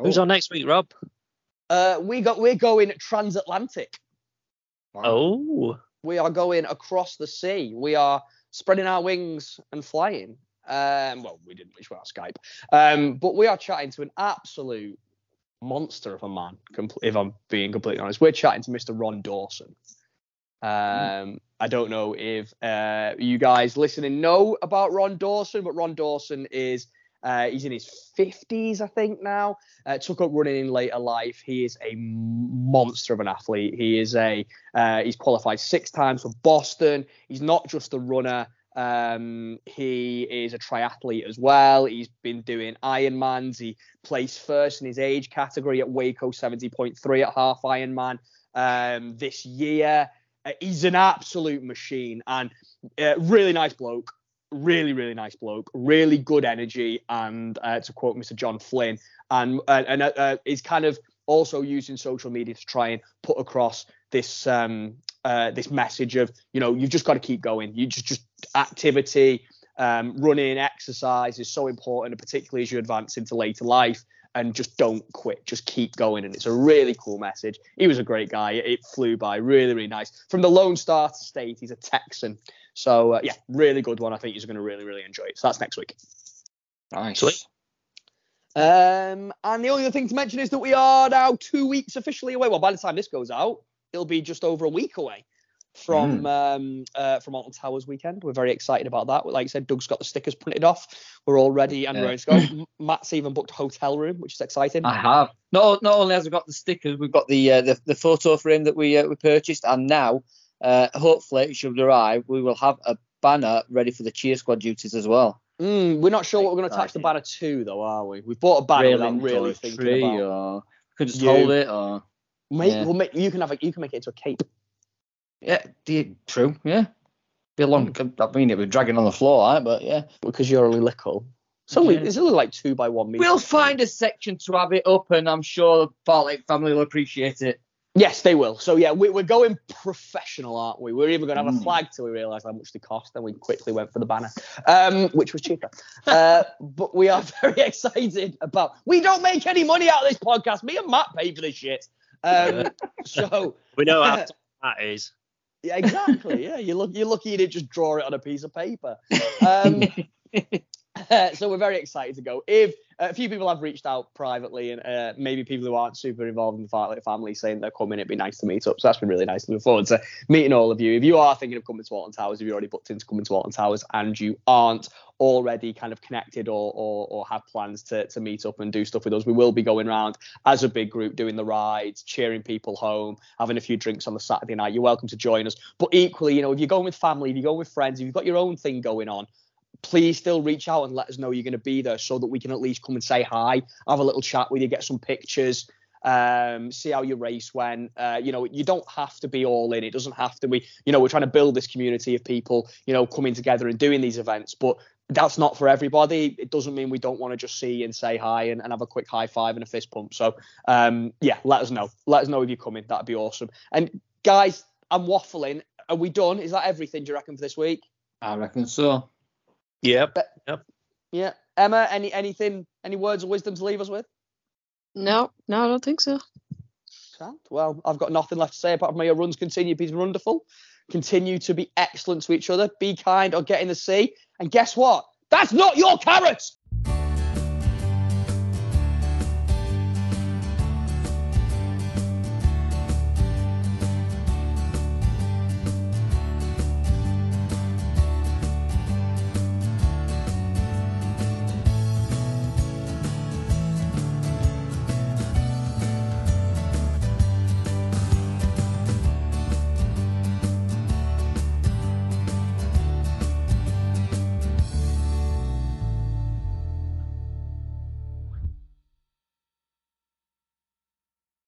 Who's on next week, Rob? Uh, we got we're going transatlantic. Oh, We are going across the sea. We are spreading our wings and flying. Um, well, we didn't, which were our Skype. Um, but we are chatting to an absolute monster of a man. compl- If I'm being completely honest, we're chatting to Mr. Ron Dawson. Um, I don't know if uh, you guys listening know about Ron Dawson, but Ron Dawson is uh, he's in his 50s, I think now. Uh, took up running in later life. He is a monster of an athlete. He is a uh, he's qualified six times for Boston. He's not just a runner. Um, he is a triathlete as well. He's been doing Ironmans. He placed first in his age category at Waco 70.3 at half Ironman um, this year. Uh, he's an absolute machine and uh, really nice bloke. Really, really nice bloke. Really good energy. And uh, to quote Mr. John Flynn, and uh, and uh, uh, is kind of also using social media to try and put across this um, uh, this message of you know you've just got to keep going. You just just activity, um, running, exercise is so important, particularly as you advance into later life. And just don't quit. Just keep going. And it's a really cool message. He was a great guy. It flew by. Really, really nice. From the Lone Star State, he's a Texan. So uh, yeah, really good one. I think you're going to really, really enjoy it. So that's next week. Nice. Sweet. Um, and the only other thing to mention is that we are now two weeks officially away. Well, by the time this goes out, it'll be just over a week away from um, uh, from Alton Towers weekend. We're very excited about that. Like I said, Doug's got the stickers printed off. We're all ready and Yeah. ready to go. Matt's even booked a hotel room, which is exciting. I have. Not not only has we got the stickers, we've got the uh, the, the photo frame that we uh, we purchased, and now uh, hopefully it should arrive. We will have a banner ready for the cheer squad duties as well. Mm, we're not sure what we're going to attach the banner to, though, are we? We've bought a banner without really or thinking tree, about. or we could just You. hold it, or Make, yeah. we'll make, you can have a, you can make it into a cape. yeah, true, yeah. Be a long. I mean, it would dragging on the floor, right? But yeah, because you're only little. Only Yeah. it's only like two by one meter. we'll find a section to have it up, and I'm sure the Fartlek family will appreciate it. Yes, they will. So yeah, we, we're going professional, aren't we? We're even going to have a Mm. flag till we realise how much they cost, and we quickly went for the banner, um, which was cheaper. Uh, but we are very excited about. We don't make any money out of this podcast. Me and Matt pay for this shit. Um, so We know how tough that is. yeah, exactly. Yeah, you look you're lucky you didn't just draw it on a piece of paper. Um, so we're very excited to go. If uh, a few people have reached out privately, and uh, maybe people who aren't super involved in the Fartlek family saying they're coming, it'd be nice to meet up. So that's been really nice. Looking forward to meeting all of you. If you are thinking of coming to Alton Towers, if you're already booked into coming to Alton Towers, and you aren't already kind of connected or or, or have plans to, to meet up and do stuff with us, we will be going around as a big group doing the rides, cheering people home, having a few drinks on the Saturday night. You're welcome to join us. But equally, you know, if you're going with family, if you're going with friends, if you've got your own thing going on, please still reach out and let us know you're going to be there so that we can at least come and say hi, have a little chat with you, get some pictures, um, see how your race went. Uh, you know, you don't have to be all in. It doesn't have to be, you know, we're trying to build this community of people, you know, coming together and doing these events, but that's not for everybody. It doesn't mean we don't want to just see and say hi and, and have a quick high five and a fist pump. So, um, yeah, let us know. Let us know if you're coming. That'd be awesome. And guys, I'm waffling. Are we done? Is that everything, do you reckon, for this week? I reckon so. Yep. Yeah. Emma, any anything, any words of wisdom to leave us with? No, no, I don't think so. Sound? Well, I've got nothing left to say apart from may your runs continue to be wonderful. Continue to be excellent to each other. Be kind or get in the sea. And guess what? That's not your carrot.